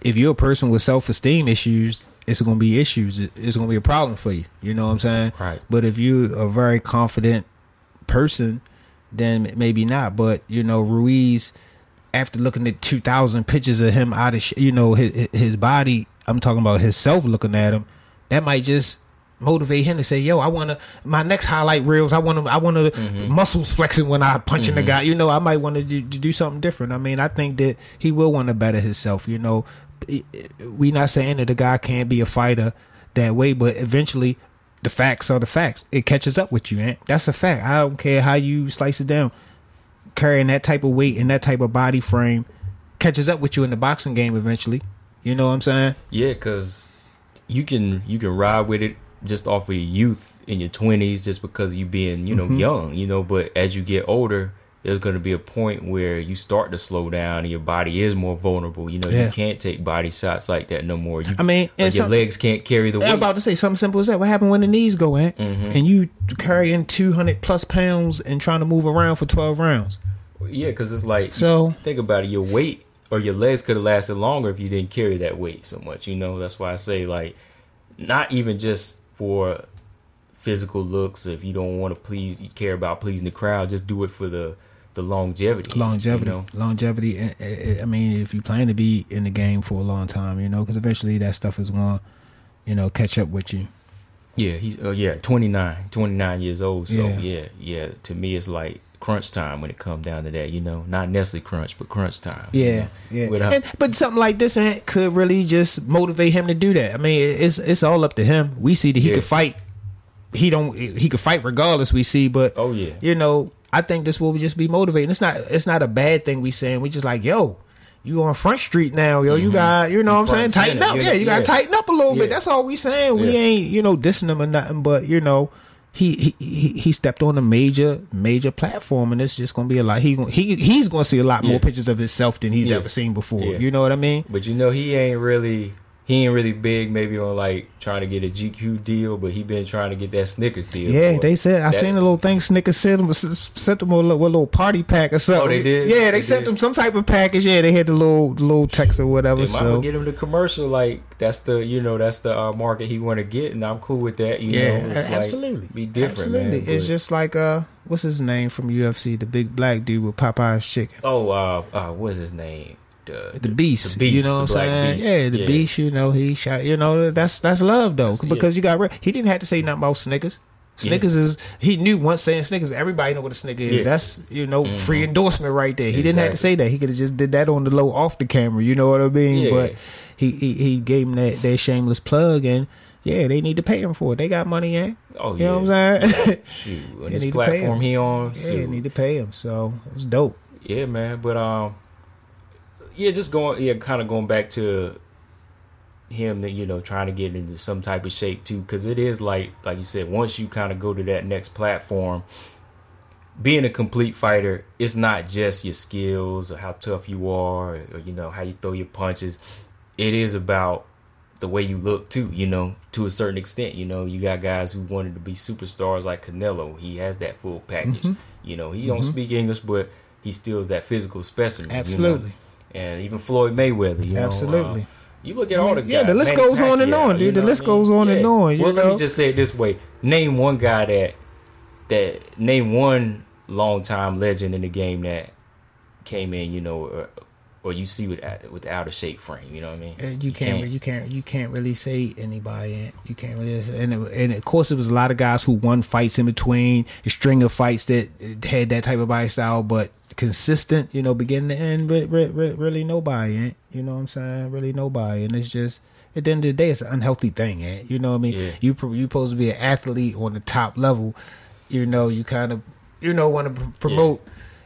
if you're a person with self esteem issues, it's gonna be issues. It's gonna be a problem for you. You know what I'm saying? Right. But if you're a very confident person, then maybe not. But you know, Ruiz, after looking at two thousand pictures of him out of, sh- you know, his his body. I'm talking about himself looking at him. That might just motivate him to say, "Yo, I want to my next highlight reels. I want to I want to mm-hmm. muscles flexing when I punching the mm-hmm. guy. You know, I might want to do, do something different. I mean, I think that he will want to better himself. You know, we not saying that the guy can't be a fighter that way, but eventually the facts are the facts. It catches up with you, and That's a fact. I don't care how you slice it down. Carrying that type of weight and that type of body frame catches up with you in the boxing game eventually. You know what I'm saying? Yeah, because you can you can ride with it just off of your youth in your twenties, just because you being you know Mm-hmm. young, you know. But as you get older, there's going to be a point where you start to slow down, and your body is more vulnerable. You know, Yeah. you can't take body shots like that no more. You, I mean, like and your some- legs can't carry the weight. I'm about to say something simple as that. What happened when the knees go in Mm-hmm. and you carrying 200 plus pounds and trying to move around for 12 rounds? yeah, because it's like So- think about it. Your weight or your legs could have lasted longer if you didn't carry that weight so much. You know, that's why I say like, not even just for physical looks. If you don't want to please, you care about pleasing the crowd. Just do it for the the longevity. Longevity, You know? longevity. I mean, if you plan to be in the game for a long time, you know, because eventually that stuff is going, to you know, catch up with you. Yeah, he's uh, yeah 29, 29 years old. So Yeah. yeah. yeah, To me, it's like crunch time when it comes down to that. You know, not necessarily crunch, but crunch time. you Yeah, know? yeah. And, but something like this eh, could really just motivate him to do that. I mean, it's it's all up to him. We see that he Yeah. could fight. He don't. He could fight regardless. We see, but Oh, yeah. you know, I think this will just be motivating. It's not. It's not a bad thing. We saying we just like yo. You on Front Street now, yo. You got, you know what I'm saying? Mm-hmm. Tighten center, up. Yeah, you got to yeah. tighten up a little bit. That's all we saying. We Yeah. ain't, you know, dissing him or nothing, but, you know, he, he he stepped on a major major platform and it's just gonna be a lot he he he's gonna see a lot more pictures of himself than he's Yeah. ever seen before Yeah. you know what i mean But you know, he ain't really he ain't really big maybe on like trying to get a GQ deal, but he been trying to get that Snickers deal. Yeah, they said I That- seen a little thing. Snickers sent them sent them a little, a little party pack or something. Oh, they did? Yeah, they, They sent did? them some type of package. Yeah, they had the little little text or whatever. They So get him the commercial. Like that's the you know that's the uh, market he want to get, and I'm cool with that. You yeah, know, it's a- like, absolutely, be different, Absolutely, man. it's just like uh, what's his name from UFC? The big black dude with Popeye's chicken. oh, uh, uh, what's his name? The, the beast, the beast, you know what I'm saying? beast. Yeah, the beast. You know, he shot. You know, that's that's love though, That's- because yeah. you got re- he didn't have to say nothing about Snickers. Snickers is he knew once saying Snickers, everybody know what a Snicker is. Yeah. That's you know free endorsement right there. He didn't have to say that. He could have just did that on the low off the camera. You know what I mean? Yeah. But he, he he gave him that that shameless plug and. Yeah, they need to pay him for it. They got money, eh? Oh, you know what. I'm saying? Shoot, on this need to pay platform he on, yeah, shoot. need to pay him. So it was dope. Yeah, man. But um, yeah, just going, yeah, kind of going back to him, that you know, trying to get into some type of shape too, because it is like, like you said, once you kind of go to that next platform, being a complete fighter, it's not just your skills or how tough you are, or, you know how you throw your punches. It is about the way you look too, you know, to a certain extent. You know, you got guys who wanted to be superstars like Canelo. He has that full package. Mm-hmm. You know, he don't speak English, but he still is that physical specimen. you know? And even Floyd Mayweather, you know. Absolutely. uh, you look at all the guys. Yeah, the list Manny goes on and on, dude. you The list I mean? goes on and on, you well, let know? me just say it this way: name one guy that that name one longtime legend in the game that came in, you know, or, or you see with with the out of shape frame. You know what I mean? Uh, You can't, you can't, you can't really say anybody. You can't really, and it, and of course, it was a lot of guys who won fights in between, a string of fights that had that type of body style, but consistent, you know, beginning to end, re- re- re- really nobody, ain't. You know what I'm saying? Really nobody, and it's just at the end of the day, it's an unhealthy thing, ain't. You know what I mean? Yeah. You you supposed to be an athlete on the top level, you know. You kind of, you know, want to pr- promote,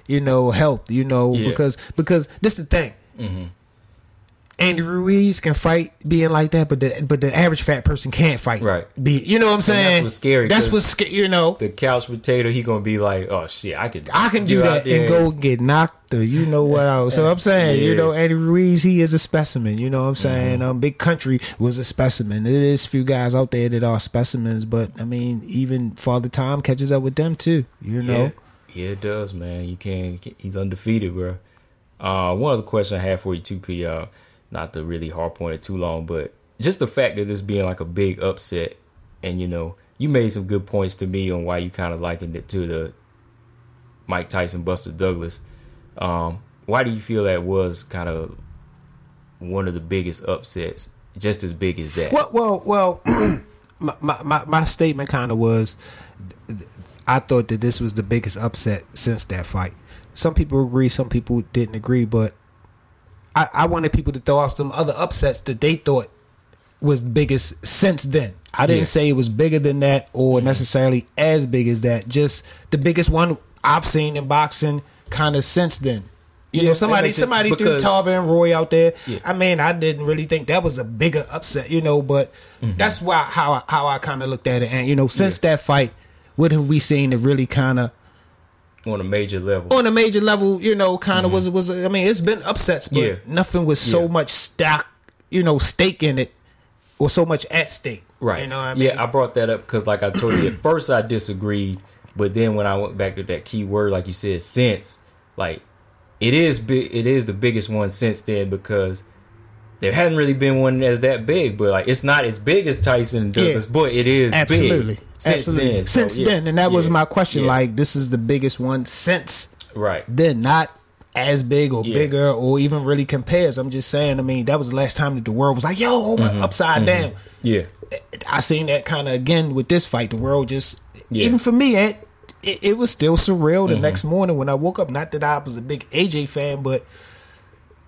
you know, health, you know, Yeah. because because this is the thing. Mm-hmm. Andy Ruiz can fight being like that, but the but the average fat person can't fight. Right. Be you know what I'm saying? That's what's scary, That's what's scary. You know, The couch potato, he gonna be like, oh shit, I could, I can do that and go get knocked. Or you know what? I, so I'm saying, you know, Andy Ruiz, he is a specimen. You know what I'm saying? Mm-hmm. Um, Big Country was a specimen. There is few guys out there that are specimens, but I mean, even Father Time catches up with them too. You know. Yeah, yeah, it does, man. You can't. He's undefeated, bro. Uh, one other question I have for you, too, P. Uh, not to really harp on it too long, but just the fact that this being like a big upset, and you know, you made some good points to me on why you kind of likened it to the Mike Tyson Buster Douglas. Um, why do you feel that was kind of one of the biggest upsets, just as big as that? Well, well, well. my, my my my statement kind of was, I thought that this was the biggest upset since that fight. Some people agree, some people didn't agree, but I, I wanted people to throw off some other upsets that they thought was biggest since then. I didn't Yeah. say it was bigger than that or necessarily as big as that. Just the biggest one I've seen in boxing, kind of since then. You Yeah, know, somebody somebody threw because- Tarver and Roy out there. Yeah. I mean, I didn't really think that was a bigger upset, you know, but Mm-hmm. that's why how I, how I kind of looked at it. And you know, since that fight, what have we seen that really kind of on a major level. on a major level, you know, kind of was was. I mean, it's been upsets, but Mm-hmm. Yeah. nothing with so Yeah. much stock, you know, stake in it, or so much at stake. Right. You know what I mean? Yeah, I brought that up because, like I told you, at first I disagreed, but then when I went back to that key word, like you said, since, like, it is big. It is the biggest one since then because there hadn't really been one that's that big. But like, it's not as big as Tyson and Douglas, Yeah. but it is Absolutely. since Absolutely. then. So, since yeah, then, and that was my question. yeah. Like, this is the biggest one since right. then, not as big or Yeah. bigger or even really compares. I'm just saying. I mean, that was the last time that the world was like, "Yo, oh my, Mm-hmm. upside down." Yeah. I seen that kind of again with this fight. The world just, Yeah. even for me, it, it, it was still surreal Mm-hmm. the next morning when I woke up. Not that I was a big AJ fan, but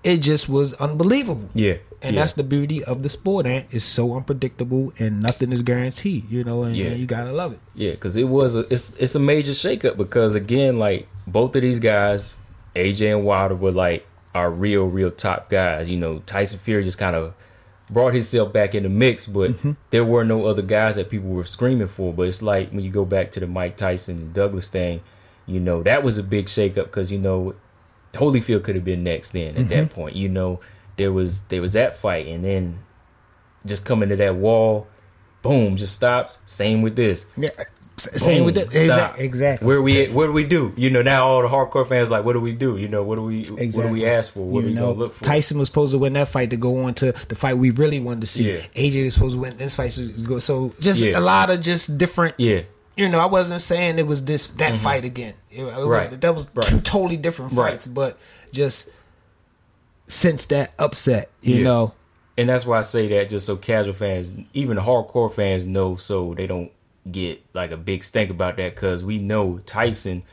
it just was unbelievable. Yeah. And yeah. that's the beauty of the sport, and it's so unpredictable, and nothing is guaranteed. You know, and, Yeah. and you gotta love it. Yeah, because it was a it's it's a major shakeup because again, like both of these guys, AJ and Wilder were like our real, real top guys. You know, Tyson Fury just kind of brought himself back in the mix, but Mm-hmm. there were no other guys that people were screaming for. But it's like when you go back to the Mike Tyson and Douglas thing, you know, that was a big shakeup because you know Holyfield could have been next then at that Mm-hmm. point. You know, there was there was that fight and then just coming to that wall, boom, just stops. Same with this. Yeah, same Boom, with that. Exactly. exactly. Where we what do we do? You know, now all the hardcore fans like, what do we do? You know, what do we what do we ask for? What you do we know, gonna look for? Tyson was supposed to win that fight to go on to the fight we really wanted to see. Yeah. AJ was supposed to win this fight to go. So just Yeah. a lot of just different. Yeah, You know, I wasn't saying it was this that fight again. It, it was Mm-hmm. Right. that was Right. two totally different Right. fights, but just since that upset, you Yeah. know, and that's why I say that just so casual fans, even hardcore fans know, so they don't get like a big stink about that because we know Tyson.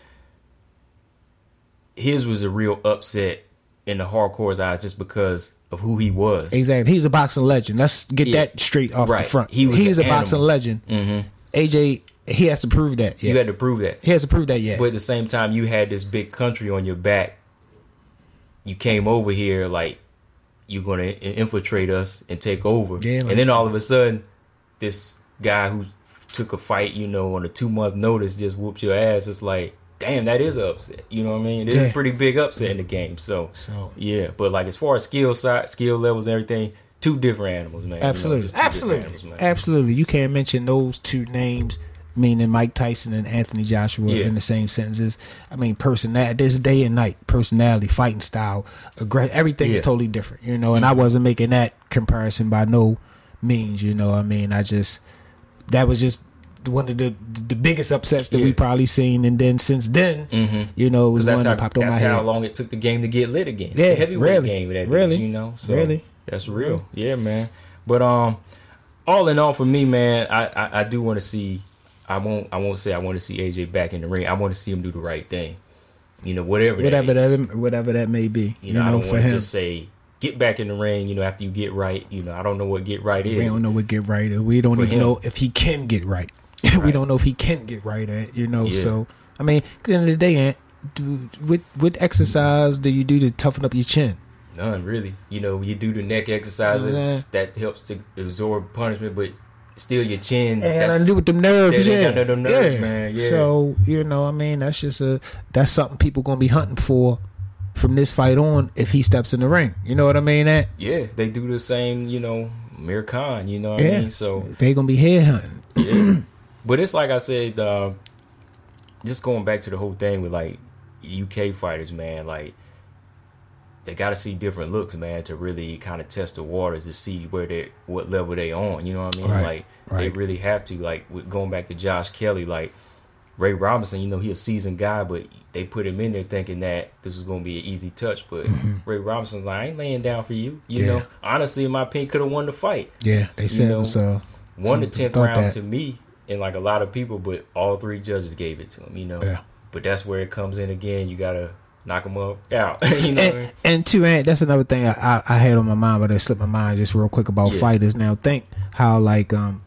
His was a real upset in the hardcore's eyes just because of who he was. Exactly. He's a boxing legend. Let's get Yeah. that straight off the front. He was a boxing animal. legend. hmm AJ, he has to prove that. You had to prove that. He has to prove that yet. But at the same time, you had this big country on your back. You came over here like you're going to infiltrate us and take over. Yeah, like- and then all of a sudden, this guy who took a fight, you know, on a two month notice just whooped your ass. It's like, damn, that is upset. You know what I mean? It is Yeah. a pretty big upset in the game. So, So- yeah. But like as far as skill side, skill levels, and everything, two different animals, man. You know, Absolutely. two different Absolutely. animals, man. Absolutely. You can't mention those two names, meaning Mike Tyson and Anthony Joshua, Yeah. in the same sentences. I mean, personality, this day and night, personality, fighting style, aggr- everything is Yeah. Mm-hmm. totally different, you know. And I wasn't making that comparison by no means, you know. I mean, I just, that was just one of the the biggest upsets that we probably seen. And then since then, you know, it was Because the that's one how, that popped on my that's how long it took the game to get lit again. Yeah, the heavyweight really, game that really, is, you know. So really. that's real. Yeah, man. But um, all in all, for me, man, I I, I do want to see. I won't. I won't say I want to see AJ back in the ring. I want to see him do the right thing. You know, whatever. Whatever that, is. that, whatever that may be, You know, I know, don't for want to him. just say get back in the ring. You know, after you get right. You know, I don't know what get right is. We don't know what get right. Or we don't For even him. know if he can get right. we don't know if he can get right at you know. Yeah. So I mean, at the end of the day, Ant, do, what what exercise do you do to toughen up your chin? None really. You know, you do the neck exercises Yeah. that helps to absorb punishment, but still your chin. And that's- I do with them nerves. Yeah, got no nerves, man. Yeah. So you know, I mean, that's just a that's something people gonna be hunting for from this fight on if he steps in the ring. You know what I mean? That Yeah, they do the same, you know, Amir Khan, you know what Yeah. I mean? So, they gonna be head hunting. yeah. but it's like I said, uh, just going back to the whole thing with like UK fighters, man, like they got to see different looks, man, to really kind of test the waters to see where they what level they on. You know what I mean? Right, Like they really have to. Like with going back to Josh Kelly, like Ray Robinson, you know, he a seasoned guy, but they put him in there thinking that this was gonna be an easy touch. But Ray Robinson's like, I ain't laying down for you. You Mm-hmm. Yeah. know, honestly, in my opinion, could have won the fight. Yeah, they said know, uh, Won the tenth round that. to me, and like a lot of people, but all three judges gave it to him. You know, Yeah. but that's where it comes in again. You gotta knock them up out. you know, what I mean? and, and two, and that's another thing I, I, I had on my mind, but it slipped my mind just real quick about Yeah. fighters. Now, think how like um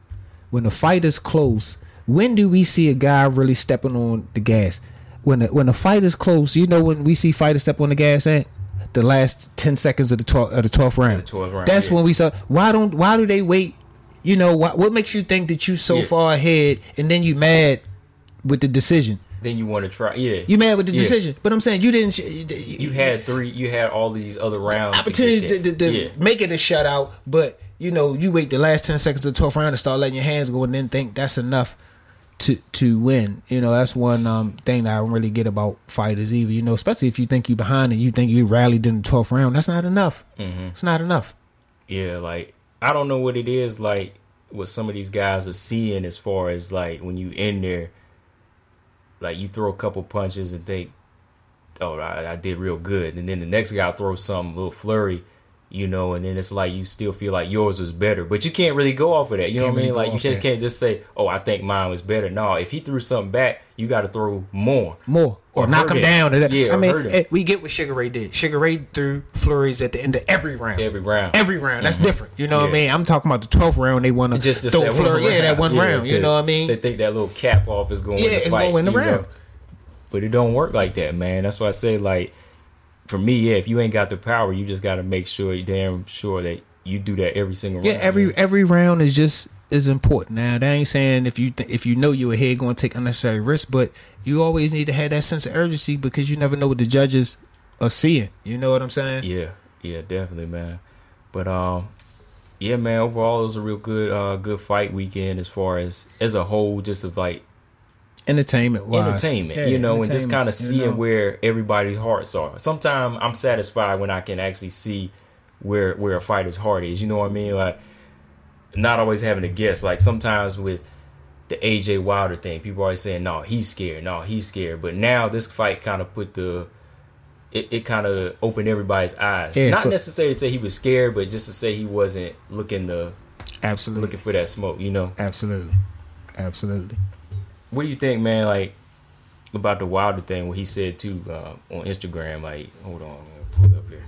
when the fight is close, when do we see a guy really stepping on the gas? When the, when the fight is close, you know when we see fighters step on the gas at the last ten seconds of the twelve of the twelfth round. the 12th round, That's yeah. when we saw. Why don't why do they wait? You know what? What makes you think that you so Yeah. far ahead, and then you mad with the decision? Then you want to try. Yeah, You mad with the Yeah. decision? But I'm saying you didn't. You had three. You had all these other rounds. opportunities to, to, to, to yeah. make it a shutout, but you know, you wait the last ten seconds of the twelfth round to start letting your hands go, and then think that's enough to to win. You know, that's one um, thing that I don't really get about fighters either. You know, especially if you think you're behind and you think you rallied in the twelfth round, that's not enough. Mm-hmm. It's not enough. Yeah, like I don't know what it is like what some of these guys are seeing as far as like when you in there, like you throw a couple punches and think, oh, I, I did real good, and then the next guy throws some little flurry, you know, and then it's like you still feel like yours was better, but you can't really go off of that. You know what I mean? Like you just that. can't just say, oh, I think mine was better. No, if he threw something back, you got to throw more. More or, Or knock him him. down. to that. Yeah, I or mean, we get what Sugar Ray did. Sugar Ray threw flurries at the end of every round. Every round. Every round. That's mm-hmm. different. You know what I mean? I'm talking about the twelfth round. They want to just just throw flurry. Yeah, that one Yeah, round. You know what I mean? They think that little cap off is going. to Yeah, it's fight, gonna win the you know? round. But it don't work like that, man. That's why I say like, for me, yeah, if you ain't got the power, you just got to make sure you damn sure that you do that every single Yeah, round. every man. every round is just is important. Now, that ain't saying if you th- if you know you're ahead going to take unnecessary risks, but you always need to have that sense of urgency because you never know what the judges are seeing. You know what I'm saying? Yeah, yeah, definitely, man. But um, yeah, man. Overall, it was a real good uh good fight weekend as far as as a whole, just of like Entertainment wise, entertainment, you know, and just kind of seeing where everybody's hearts are. Sometimes I'm satisfied when I can actually see where where a fighter's heart is. You know what I mean? Like not always having to guess. Like sometimes with the AJ Wilder thing, people always saying, "No, he's scared. No, he's scared." But now this fight kind of put the it, it kind of opened everybody's eyes. Yeah, Not for- necessarily to say he was scared, but just to say he wasn't looking the absolutely, looking for that smoke. You know? absolutely. Absolutely. What do you think, man? Like about the Wilder thing, what he said too uh, on Instagram. Like, hold on, pull it up here.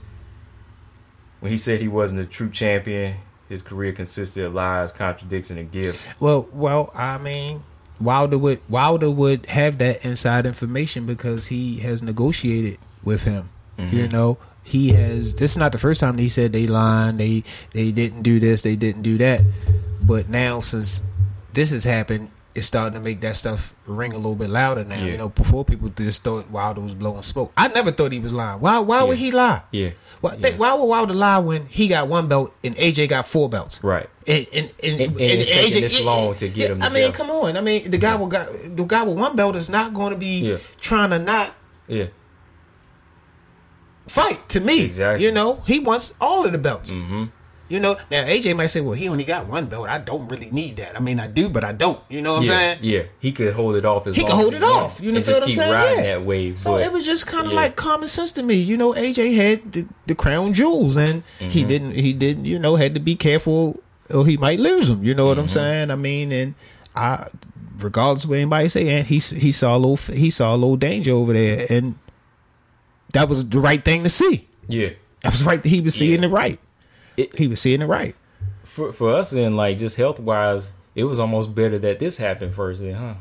When he said he wasn't a true champion, his career consisted of lies, contradictions, and gifts. Well, well, I mean, Wilder would Wilder would have that inside information because he has negotiated with him. You know, he has. This is not the first time he said they lied. They they didn't do this. They didn't do that. But now since this has happened, it's starting to make that stuff ring a little bit louder now. Yeah. You know, before people just thought Wilder was blowing smoke. I never thought he was lying. Why? Why would he lie? Yeah. Why, think, why would Wilder lie when he got one belt and AJ got four belts? Right. And, and, and, And- and it's taking this long to get him I mean, come on. I mean, the guy with got the guy with one belt is not going to be Yeah. trying to not Yeah. fight. To me, Exactly. You know, he wants all of the belts. Mm-hmm. You know, now AJ might say, "Well, he only got one belt. I don't really need that. I mean, I do, but I don't." You know what I'm saying? Yeah. He could hold it off as He long as hold he it off. You know and feel just what I'm keep saying? riding Yeah. that wave. So but it was just kind of yeah. like common sense to me. You know, AJ had the, the crown jewels, and he Mm-hmm. didn't. He didn't. You know, had to be careful, or he might lose them. You know what Mm-hmm. I'm saying? I mean, and I, regardless of what anybody say, and he he saw a little he saw a little danger over there, and that was the right thing to see. yeah. That was right. That he was seeing Yeah. it right. It- he was seeing it right. For for us then, like just health wise, it was almost better that this happened first then, huh?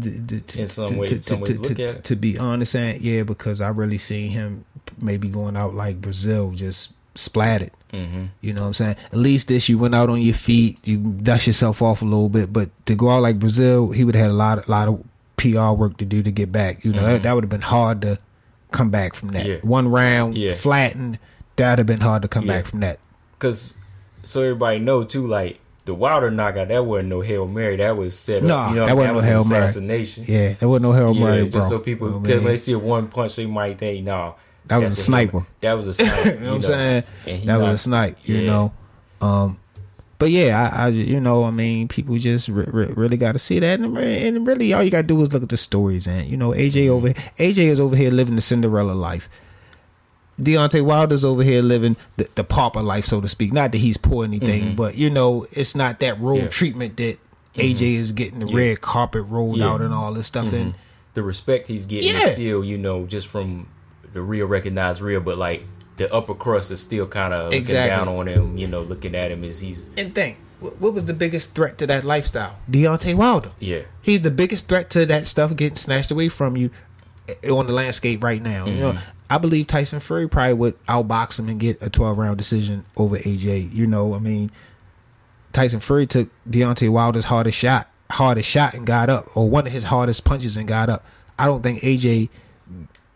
to- In some ways- to- some ways look to- to be honest, and yeah, because I really seen him maybe going out like Breazeale, just splatted. Mm-hmm. You know what I'm saying? At least this, you went out on your feet, you dust yourself off a little bit. But to go out like Breazeale, he would have had a lot, lot of PR work to do to get back. You know, that, that would have been hard to come back from that. Mm-hmm. Yeah. One round, Yeah. flattened, that'd have been hard to come Yeah. back from that. Cause so everybody know too, like the Wilder knockout, that wasn't no hail mary. That was set up. Nah, you know, that wasn't no was Hail an Mary. assassination. Yeah, there wasn't no Hail Yeah, Mary, bro. just so people, You know what I because when they see a one punch, they might think, "No, That was a sniper. That was a sniper." you know what I'm saying? That was a knocked- snipe, you Yeah. know. Um, but yeah, I, I, you know, I mean, people just re- re- really got to see that, and, and really, all you got to do is look at the stories, and you know, AJ over, AJ is over here living the Cinderella life. Deontay Wilder's over here living the, the pauper life, so to speak. Not that he's poor or anything, mm-hmm. but you know, it's not that road Yeah. treatment that mm-hmm. AJ is getting the red carpet rolled Yeah. out and all this stuff. And mm-hmm. the respect he's getting Yeah. is still, you know, just from the real recognized real, but like the upper crust is still kind of looking down on him. You know, looking at him as he's and think, what was the biggest threat to that lifestyle? Deontay Wilder. yeah, He's the biggest threat to that stuff getting snatched away from you eh, on the landscape right now. You know, I believe Tyson Fury probably would outbox him and get a 12 round decision over AJ. You know, I mean, Tyson Fury took Deontay Wilder's hardest shot, hardest shot and got up, or one of his hardest punches and got up. I don't think AJ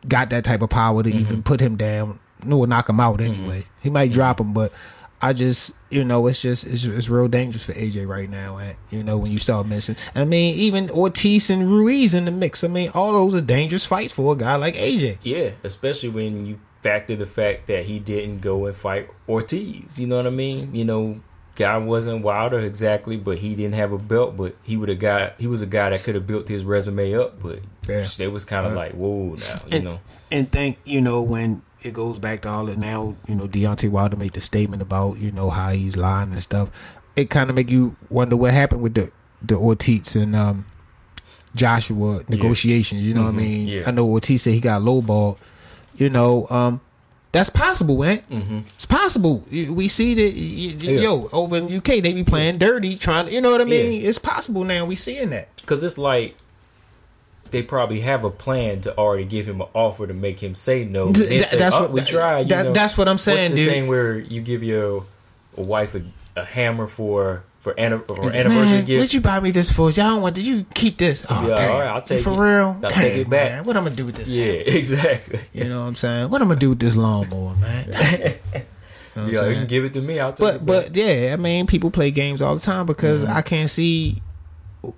got that type of power to mm-hmm. even put him down, nor knock him out anyway. Mm-hmm. He might drop him, but I just, you know, it's just it's, it's real dangerous for AJ right now. And you know, when you start missing, I mean, even Ortiz and Ruiz in the mix. I mean, all those are dangerous fights for a guy like AJ. yeah. Especially when you factor the fact that he didn't go and fight Ortiz. You know what I mean? You know, guy wasn't Wilder exactly, but he didn't have a belt. But he would have got. He was a guy that could have built his resume up. But Yeah. it was kind of uh-huh. like, whoa, now you and, know. and think you know when it goes back to all the now you know Deontay Wilder made the statement about you know how he's lying and stuff it kind of make you wonder what happened with the the Ortiz and um Joshua negotiations you know what I Mhm, mean yeah. I know Ortiz said he got lowballed you know um that's possible, man. It's possible. We see that, Mm-hmm. Yeah. yo, over in UK, they be playing dirty, trying to, you know what I mean? Yeah. It's possible now. We seeing that. Because it's like they probably have a plan to already give him an offer to make him say no. Th- say, that's "Oh, what- we tried. You that- know. that's what I'm saying, What's the dude. thing where you give your wife a, a hammer for for, He's anniversary gift? What'd you buy me this for? Y'all don't want? Did you keep this? Oh, Yeah, dang. all right, I'll take for it. real. I'll Dang, take it back. Man. What I'm gonna do with this? yeah, exactly. You know what I'm saying? What I'm gonna do with this lawnmower, man? You know yeah, you can give it to me. I'll take But it. but but yeah, I mean, people play games all the time because Mm-hmm. I can't see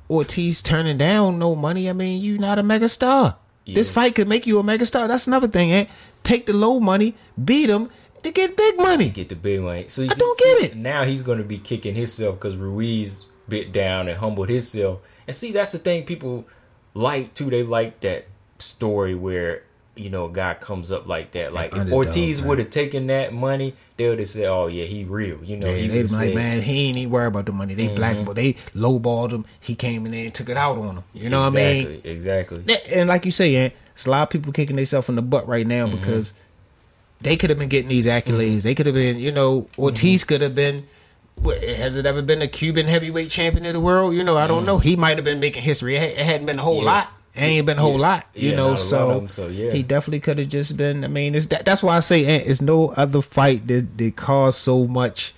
Ortiz turning down no money. I mean, you're not a mega star. This fight could make you a mega star. That's another thing. Eh? Take the low money, beat him to get big money. get the big money. So you I see- don't get see, it. Now he's going to be kicking himself because Ruiz bit down and humbled himself. And see, that's the thing people like too. They like that story where you know, a guy comes up like that. Like if Ortiz would have taken that money, they would have said, "Oh yeah, he real." You know, Yeah, they like, said- man, he ain't even worried about the money. They Mm-hmm. blackballed, they lowballed him. He came in there and took it out on him. You know what I mean? Exactly, Exactly. And like you say, it's a lot of people kicking themselves in the butt right now Mm-hmm. because they could have been getting these accolades. They could have been, you know, Ortiz Mm-hmm. could have been. Has it ever been a Cuban heavyweight champion of the world? You know, I don't know. He might have been making history. It, hadn't been a whole Mm-hmm. Yeah. lot. It ain't been a whole Yeah. lot. You Yeah, know, not a lot so, of 'em, so, yeah. he definitely could have just been. I mean, it's that, that's why I say it's no other fight that that caused so much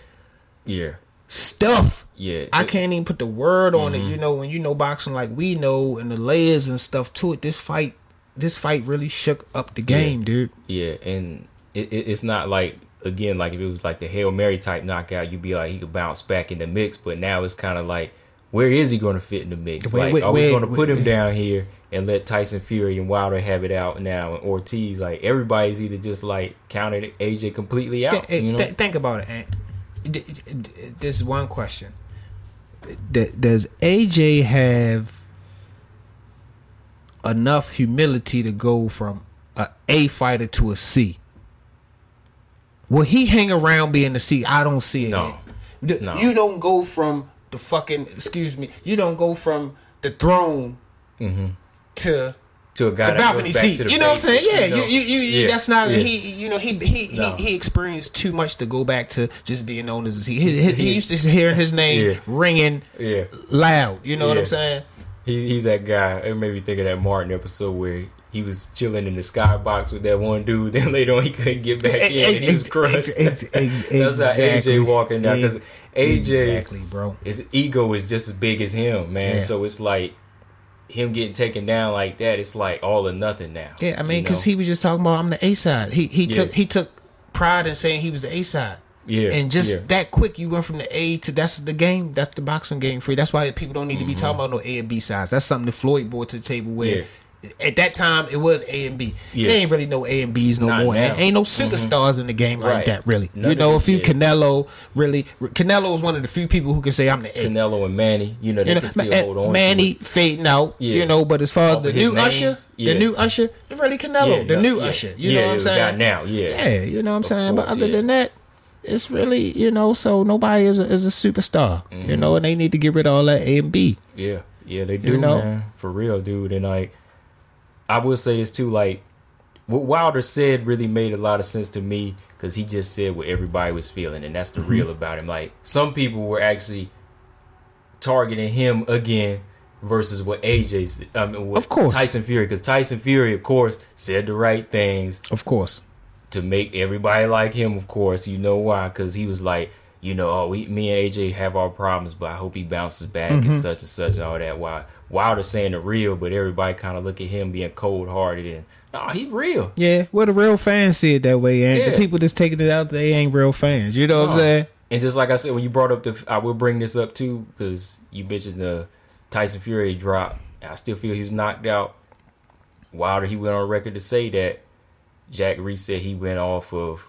Yeah, stuff. yeah. I It- can't even put the word on Mm-hmm. it. You know, when you know boxing like we know and the layers and stuff to it, this fight, this fight really shook up the game, dude. Yeah, and it, it, it's not like again like if it was like the hail mary type knockout, you'd be like he could bounce back in the mix. But now it's kind of like, where is he going to fit in the mix? Wait, like, wait, are we going to put wait. him down here and let Tyson Fury and Wilder have it out now? And Ortiz, like everybody's either just like counted AJ completely out. Th- you know? th- think about it, Ant. This is one question: Does AJ have enough humility to go from a A fighter to a C? Will he hang around being a C? I don't see it. No. No. You don't go from the fucking excuse me. You don't go from the throne mm-hmm. to to a guy the balcony seat. to the You know what I'm saying? Yeah, know? you, you, you, Yeah, that's not yeah. he. You know, he he, No. he he experienced too much to go back to just being known as a C. He, he, he used to hear his name Yeah. ringing Yeah. loud. You know what I'm saying? He, he's that guy. It made me think of that Martin episode where he was chilling in the skybox with that one dude. Then later on, he couldn't get back in, and he was crushed. ex- ex- That's how. AJ walking down because AJ, exactly, bro. his ego is just as big as him, man. Yeah. So it's like him getting taken down like that. It's like all or nothing now. Yeah, I mean, you because know? he was just talking about I'm the A side. He he Yeah. took he took pride in saying he was the A side. yeah, And just yeah. that quick, you went from the A to that's the game. That's the boxing game for you. That's why people don't need to be mm-hmm. talking about no A and B sides. That's something that Floyd brought to the table. Where. At that time it was A and B. Yeah. There ain't really no A and Bs no Not more. now. Ain't, no superstars in the game like Right. that. Really, None you know, a few. Canelo. Really, Canelo is one of the few people who can say I'm the A. Canelo and Manny, you know, they You know, can still hold on. Manny fading out. Yeah. You know, but as far as the new name, Usher, yeah. the new Usher, it's really Canelo. The no, new. Usher. You know what I'm saying? now, yeah. Yeah, you know what I'm Of saying. but other than that, it's really you know. So nobody is a, is a superstar. Mm-hmm. You know, and they need to get rid of all that A and B. Yeah, yeah, they do, You know? man, for real, dude. And like, I will say this too, like, what Wilder said really made a lot of sense to me because he just said what everybody was feeling, and that's the Mm-hmm. real about him. Like, some people were actually targeting him again versus what AJ, said- I mean, what Of course. Tyson Fury, because Tyson Fury, of course, said the right things Of course. to make everybody like him. Of course, you know why? Because he was like, you know, oh, we, me and AJ have our problems, but I hope he bounces back Mm-hmm. and such and such and all that. Why Wilder saying the real, but everybody kind of look at him being cold hearted and no, he real. Yeah, well, the real fans see it that way, and the people just taking it out, they ain't real fans. You know what I'm saying? And just like I said, when you brought up the, I will bring this up too because you mentioned the Tyson Fury drop. I still feel he was knocked out. Wilder, he went on record to say that Jack Reiss said he went off of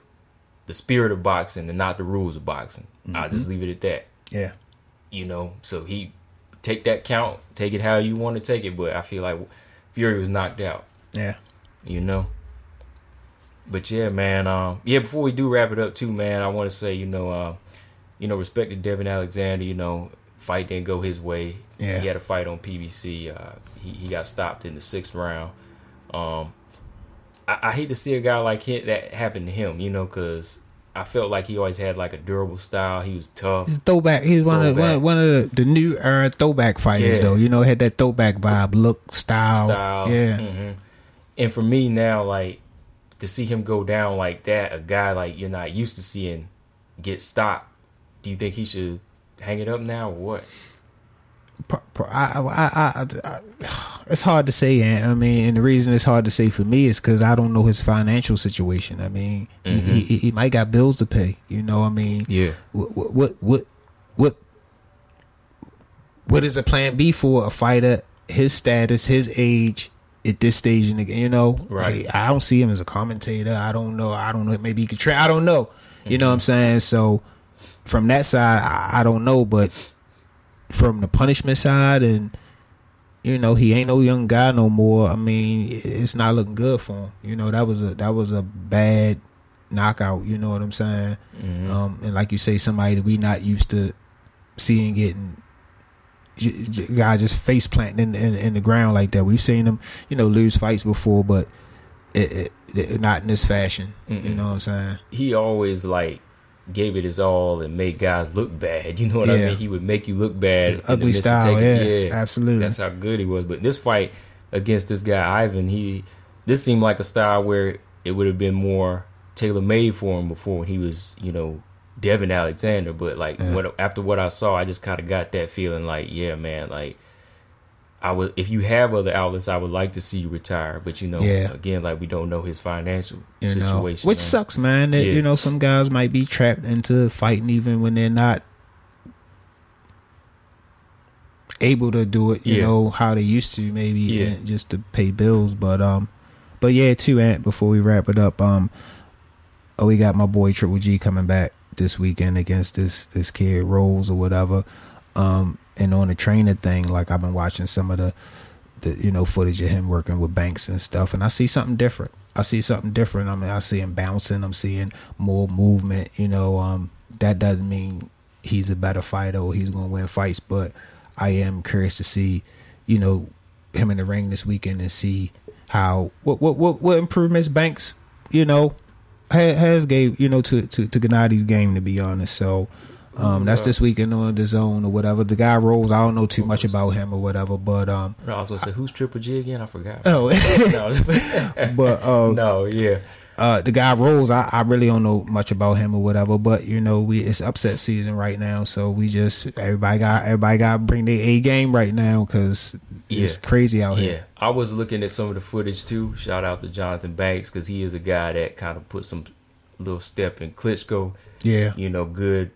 the spirit of boxing and not the rules of boxing. I'll just leave it at that. Yeah. you know. So he take that count, take it how you want to take it. But I feel like Fury was knocked out, Yeah. you know. But yeah, man. Um, yeah. Before we do wrap it up, too, man, I want to say, you know, uh, you know, respect to Devon Alexander. You know, fight didn't go his way. Yeah. He had a fight on PBC. Uh, he he got stopped in the sixth round. Um, I, I hate to see a guy like him that happen to him. You know, because. I felt like he always had like a durable style. He was tough. He's throwback. He's one of one Throwback. of, one of the, the new era throwback fighters, Yeah. though. You know, had that throwback vibe, look, style. style. Yeah. hmm And for me now, like to see him go down like that, a guy like you're not used to seeing get stopped. Do you think he should hang it up now or what? I, I, I, I, it's hard to say. I mean, and the reason it's hard to say for me is because I don't know his financial situation. I mean, he, he, mm-hmm. he might got bills to pay. You know, what I mean, Yeah. what, what, what, what, what, what is a plan B for a fighter? His status, his age, at this stage in the game, you know, Right. Like, I don't see him as a commentator. I don't know. I don't know. Maybe he could try. I don't know. You know what I'm mm-hmm. saying? So from that side, I, I don't know. But from the punishment side and you know, he ain't no young guy no more. I mean, it's not looking good for him. You know, that was a that was a bad knockout. You know what I'm saying? Mm-hmm. Um, and like you say, somebody that we not used to seeing getting guy just face planting in, in, in the ground like that. We've seen him, you know, lose fights before, but it, it, it not in this fashion. Mm-mm. You know what I'm saying? He always like gave it his all and made guys look bad. You know what I mean? He would make you look bad. In ugly style, taking- yeah, absolutely. That's how good he was. But this fight against this guy Ivan, he this seemed like a style where it would have been more tailor made for him before when he was, you know, Devon Alexander. But like Yeah. what after what I saw, I just kind of got that feeling like, yeah, man, like. I would, if you have other outlets, I would like to see you retire. But you know, Yeah. again, like we don't know his financial You know, situation, which man. sucks, man. That, Yeah. You know, some guys might be trapped into fighting even when they're not able to do it. You Yeah. know how they used to, maybe Yeah. just to pay bills. But um, but yeah, too, Ant. Before we wrap it up, um, oh, we got my boy Triple G coming back this weekend against this this kid Rolls or whatever. Um, and on the trainer thing, like I've been watching some of the the you know footage of him working with Banks and stuff, and I see something different. I see something different. I mean, I see him bouncing. I'm seeing more movement. You know, um, that doesn't mean he's a better fighter or he's going to win fights, but I am curious to see, you know, him in the ring this weekend and see how what what what, what improvements Banks, you know, has gave you know to to to Gennady's game to be honest. So. Um, that's this weekend on DAZN or whatever. The guy Rolls. I don't know too much about him or whatever, but um, No, I was gonna say who's Triple G again? I forgot. oh, no, but um, no, yeah, uh, the guy Rolls. I, I really don't know much about him or whatever, but you know, we it's upset season right now, so we just everybody got everybody got to bring their A game right now because it's crazy out here. yeah. here. I was looking at some of the footage too. Shout out to Johnathon Banks because he is a guy that kind of put some little step in Klitschko. Yeah, You know, good,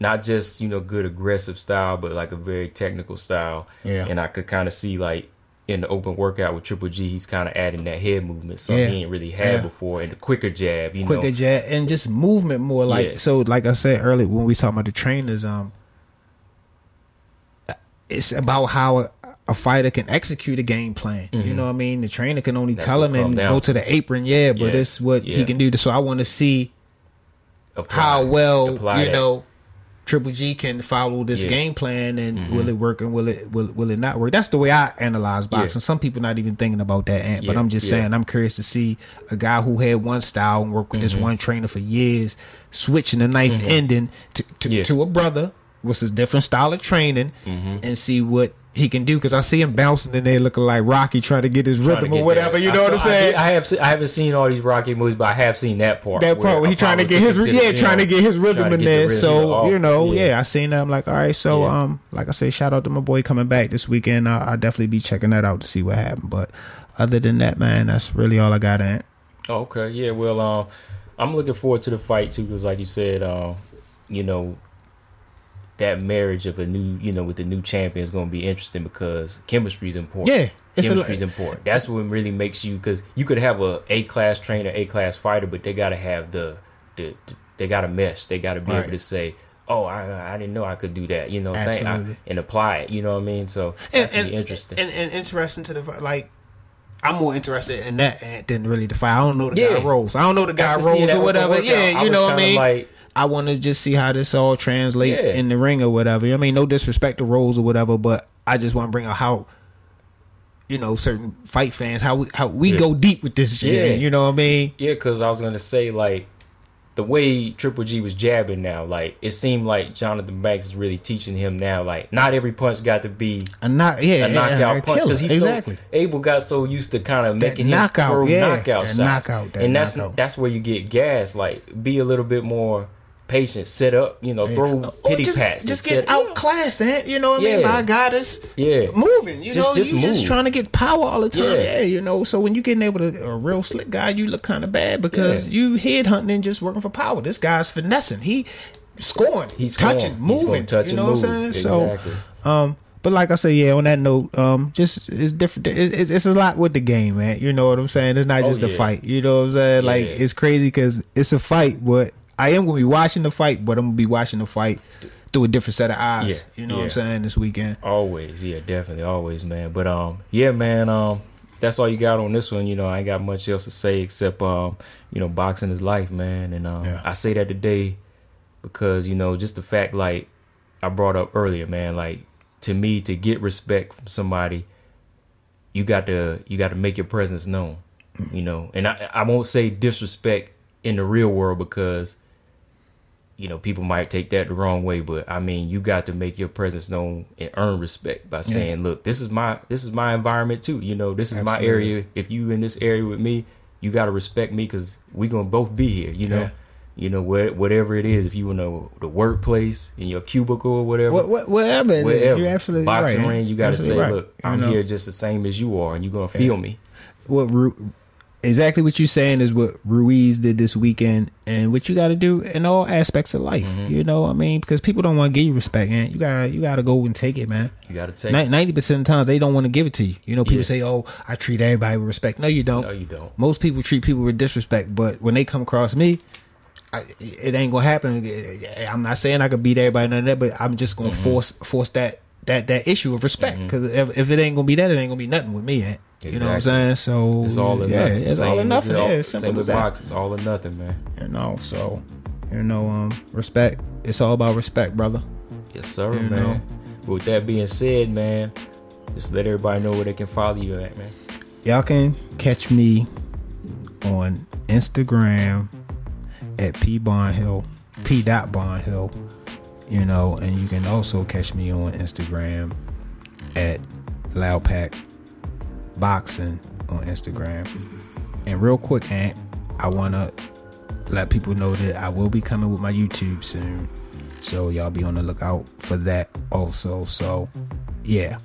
not just you know good aggressive style, but like a very technical style. Yeah. and I could kind of see like. In the open workout with Triple G, he's kind of adding that head movement, something Yeah. he ain't really had Yeah. before, and the quicker jab. You quicker know, jab and just movement more. Like Yeah. so, like I said earlier when we talking about the trainers, um, it's about how a, a fighter can execute a game plan. You know what I mean? The trainer can only Mm-hmm. That's tell him and down go to. to the apron. Yeah, but Yeah. it's what he can do. So I want to see Apply- how well apply you know Triple G can follow this Yeah. Mm-hmm. game plan and will it work and will it will, will it not work? That's the way I analyze boxing. Yeah. Some people not even thinking about that, Ant, but I'm just yeah. saying I'm curious to see a guy who had one style and worked with Mm-hmm. this one trainer for years, switching the knife ending to to, Yeah. to a brother with a different style of training Mm-hmm. and see what he can do because I see him bouncing and they looking like Rocky trying to get his trying rhythm get or whatever. that. You I know what I'm I saying? did- I, have se- I haven't seen all these Rocky movies, but I have seen that part. that part where he trying to get his to yeah trying to get his rhythm in the there rhythm so you know yeah. i seen that i'm like all right so Yeah. um like i say shout out to my boy coming back this weekend I, i'll definitely be checking that out to see what happened but other than that man that's really all i got in Oh, okay, yeah. Well, um, I'm looking forward to the fight too, because like you said, um, you know, that marriage of a new, you know, with the new champion is going to be interesting because chemistry is important. Yeah, it's chemistry is important. That's what really makes you because you could have a A class trainer, A class fighter, but they got to have the, the, the they got to mesh. They got to be Right. able to say. Oh, I, I didn't know I could do that, you know, thing, I, and apply it. You know what I mean? So that's really interesting. and, and interesting to the like I'm more interested in that than really the fight. I don't know the guy Yeah. Rolls. I don't know the guy Got to see Rolls or whatever. Yeah, you know what I mean. like- I want to just see how this all translate Yeah. in the ring or whatever. I mean, no disrespect to Rolls or whatever, but I just want to bring out how you know certain fight fans how we how we Yeah. go deep with this shit. Yeah. You know what I mean? Yeah, because I was gonna say like the way Triple G was jabbing now, like it seemed like Johnathon Banks is really teaching him now. Like not every punch got to be A knock, yeah, a knockout a punch because he's exactly. so Abel got so used to kind of That making him knockout, throw yeah, knockout that knockout, that and that's knockout. that's where you get gas. Like be a little bit more patient, set up, you know, throw pity just, pats, just get outclassed, man. You know what I mean? Yeah. By God is Yeah. moving. You Just- know, just you just trying to get power all the time. Yeah. Yeah, you know. So when you getting able to a real slick guy, you look kind of bad because Yeah. you head hunting and just working for power. This guy's finessing. He scoring. He's touching, scoring. He's moving. gonna touch you and know what I'm saying? Exactly. So, um. But like I say, yeah. On that note, um, just it's different. It, it's, it's a lot with the game, man. You know what I'm saying? It's not Oh, just a fight. You know what I'm saying? Like it's crazy because it's a fight, but I am gonna be watching the fight, but I'm gonna be watching the fight through a different set of eyes. Yeah, You know what. I'm saying? This weekend. Always, yeah, definitely, always, man. But um, yeah, man, um, that's all you got on this one. You know, I ain't got much else to say except um, you know, boxing is life, man. And um, Yeah. I say that today because you know, just the fact, like I brought up earlier, man, like to me, to get respect from somebody, you got to you got to make your presence known. You know, and I I won't say disrespect in the real world because you know, people might take that the wrong way, but I mean, you got to make your presence known and earn respect by saying, "Look, this is my this is my environment too. You know, this is my area. If you in this area with me, you got to respect me because we gonna both be here. You know, Yeah. you know, where, whatever it is. If you in the, the workplace in your cubicle or whatever, What, what, whatever. whatever, You're absolutely boxing right. ring, you got to say, right. "Look, I'm know, here just the same as you are, and you're gonna feel me." What exactly what you're saying is what Ruiz did this weekend, and what you got to do in all aspects of life. Mm-hmm. You know, what I mean, because people don't want to give you respect, man. You got to you got to go and take it, man. You got to take. it. Ninety percent of the times they don't want to give it to you. You know, people Yeah. say, "Oh, I treat everybody with respect." No, you don't. No, you don't. Most people treat people with disrespect, but when they come across me, I, it ain't gonna happen. I'm not saying I could beat everybody none of that, but I'm just gonna Mm-hmm. force force that that that issue of respect because if, if it ain't gonna be that, it ain't gonna be nothing with me. Man. You know what I'm saying? So It's all or yeah, nothing. it's Same all or as nothing. all- Yeah, it's same simple with as that. It's all or nothing, man. You know, so you know, um, respect. It's all about respect, brother. Yes, sir, You man. know. But with that being said, man, just let everybody know where they can follow you at, man. Y'all can catch me on Instagram at P Barnhill, P dot Barnhill, you know, and you can also catch me on Instagram at Loud Pack Boxing on Instagram. And real quick, Ant, I wanna let people know that I will be coming with my YouTube soon. So y'all be on the lookout for that also. So yeah.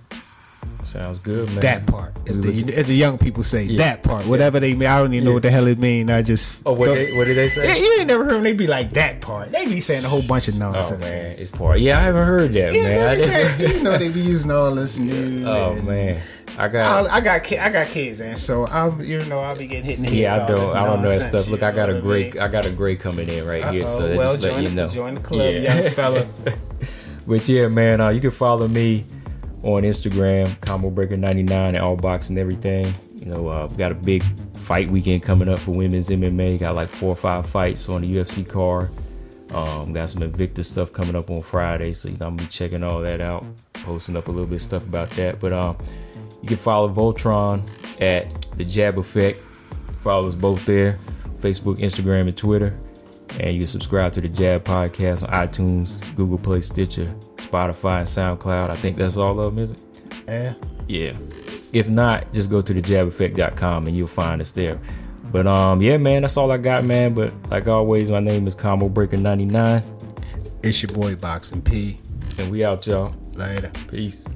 Sounds good, man. That part, as the, as the young people say, Yeah. that part, whatever they mean, I don't even know Yeah. what the hell it mean. I just Oh, what, they, what did they say? You ain't never heard them. They be like that part. They be saying a whole bunch of nonsense. Oh man, it's part. Yeah, I haven't heard that, Yeah, man. they be saying, you know they be using all this new. oh man, I got. I, I got I got kids, and so I'm you know I'll be getting hit in the head. yeah, I don't. I don't know that stuff. Look, I got a mean? I got a great coming in right here. So Uh-oh. well, just let you the, know. join the club, Yeah. young fella. But yeah, man, uh, you can follow me on Instagram, Combo Breaker 99 and all box and everything. You know, uh, got a big fight weekend coming up for women's MMA. Got like four or five fights on the UFC card. Um, got some Invicta stuff coming up on Friday, so you know, I'm gonna be checking all that out, posting up a little bit of stuff about that. But um, you can follow Voltron at the Jab Effect. Follow us both there, Facebook, Instagram, and Twitter. And you can subscribe to the Jab Podcast on iTunes, Google Play, Stitcher, Spotify, and SoundCloud. I think that's all of them, is it? Yeah. Yeah. If not, just go to thejabeffect.com and you'll find us there. But um, yeah, man, that's all I got, man. But like always, my name is Combo Breaker 99, It's your boy Boxing P. and we out, y'all. Later. Peace.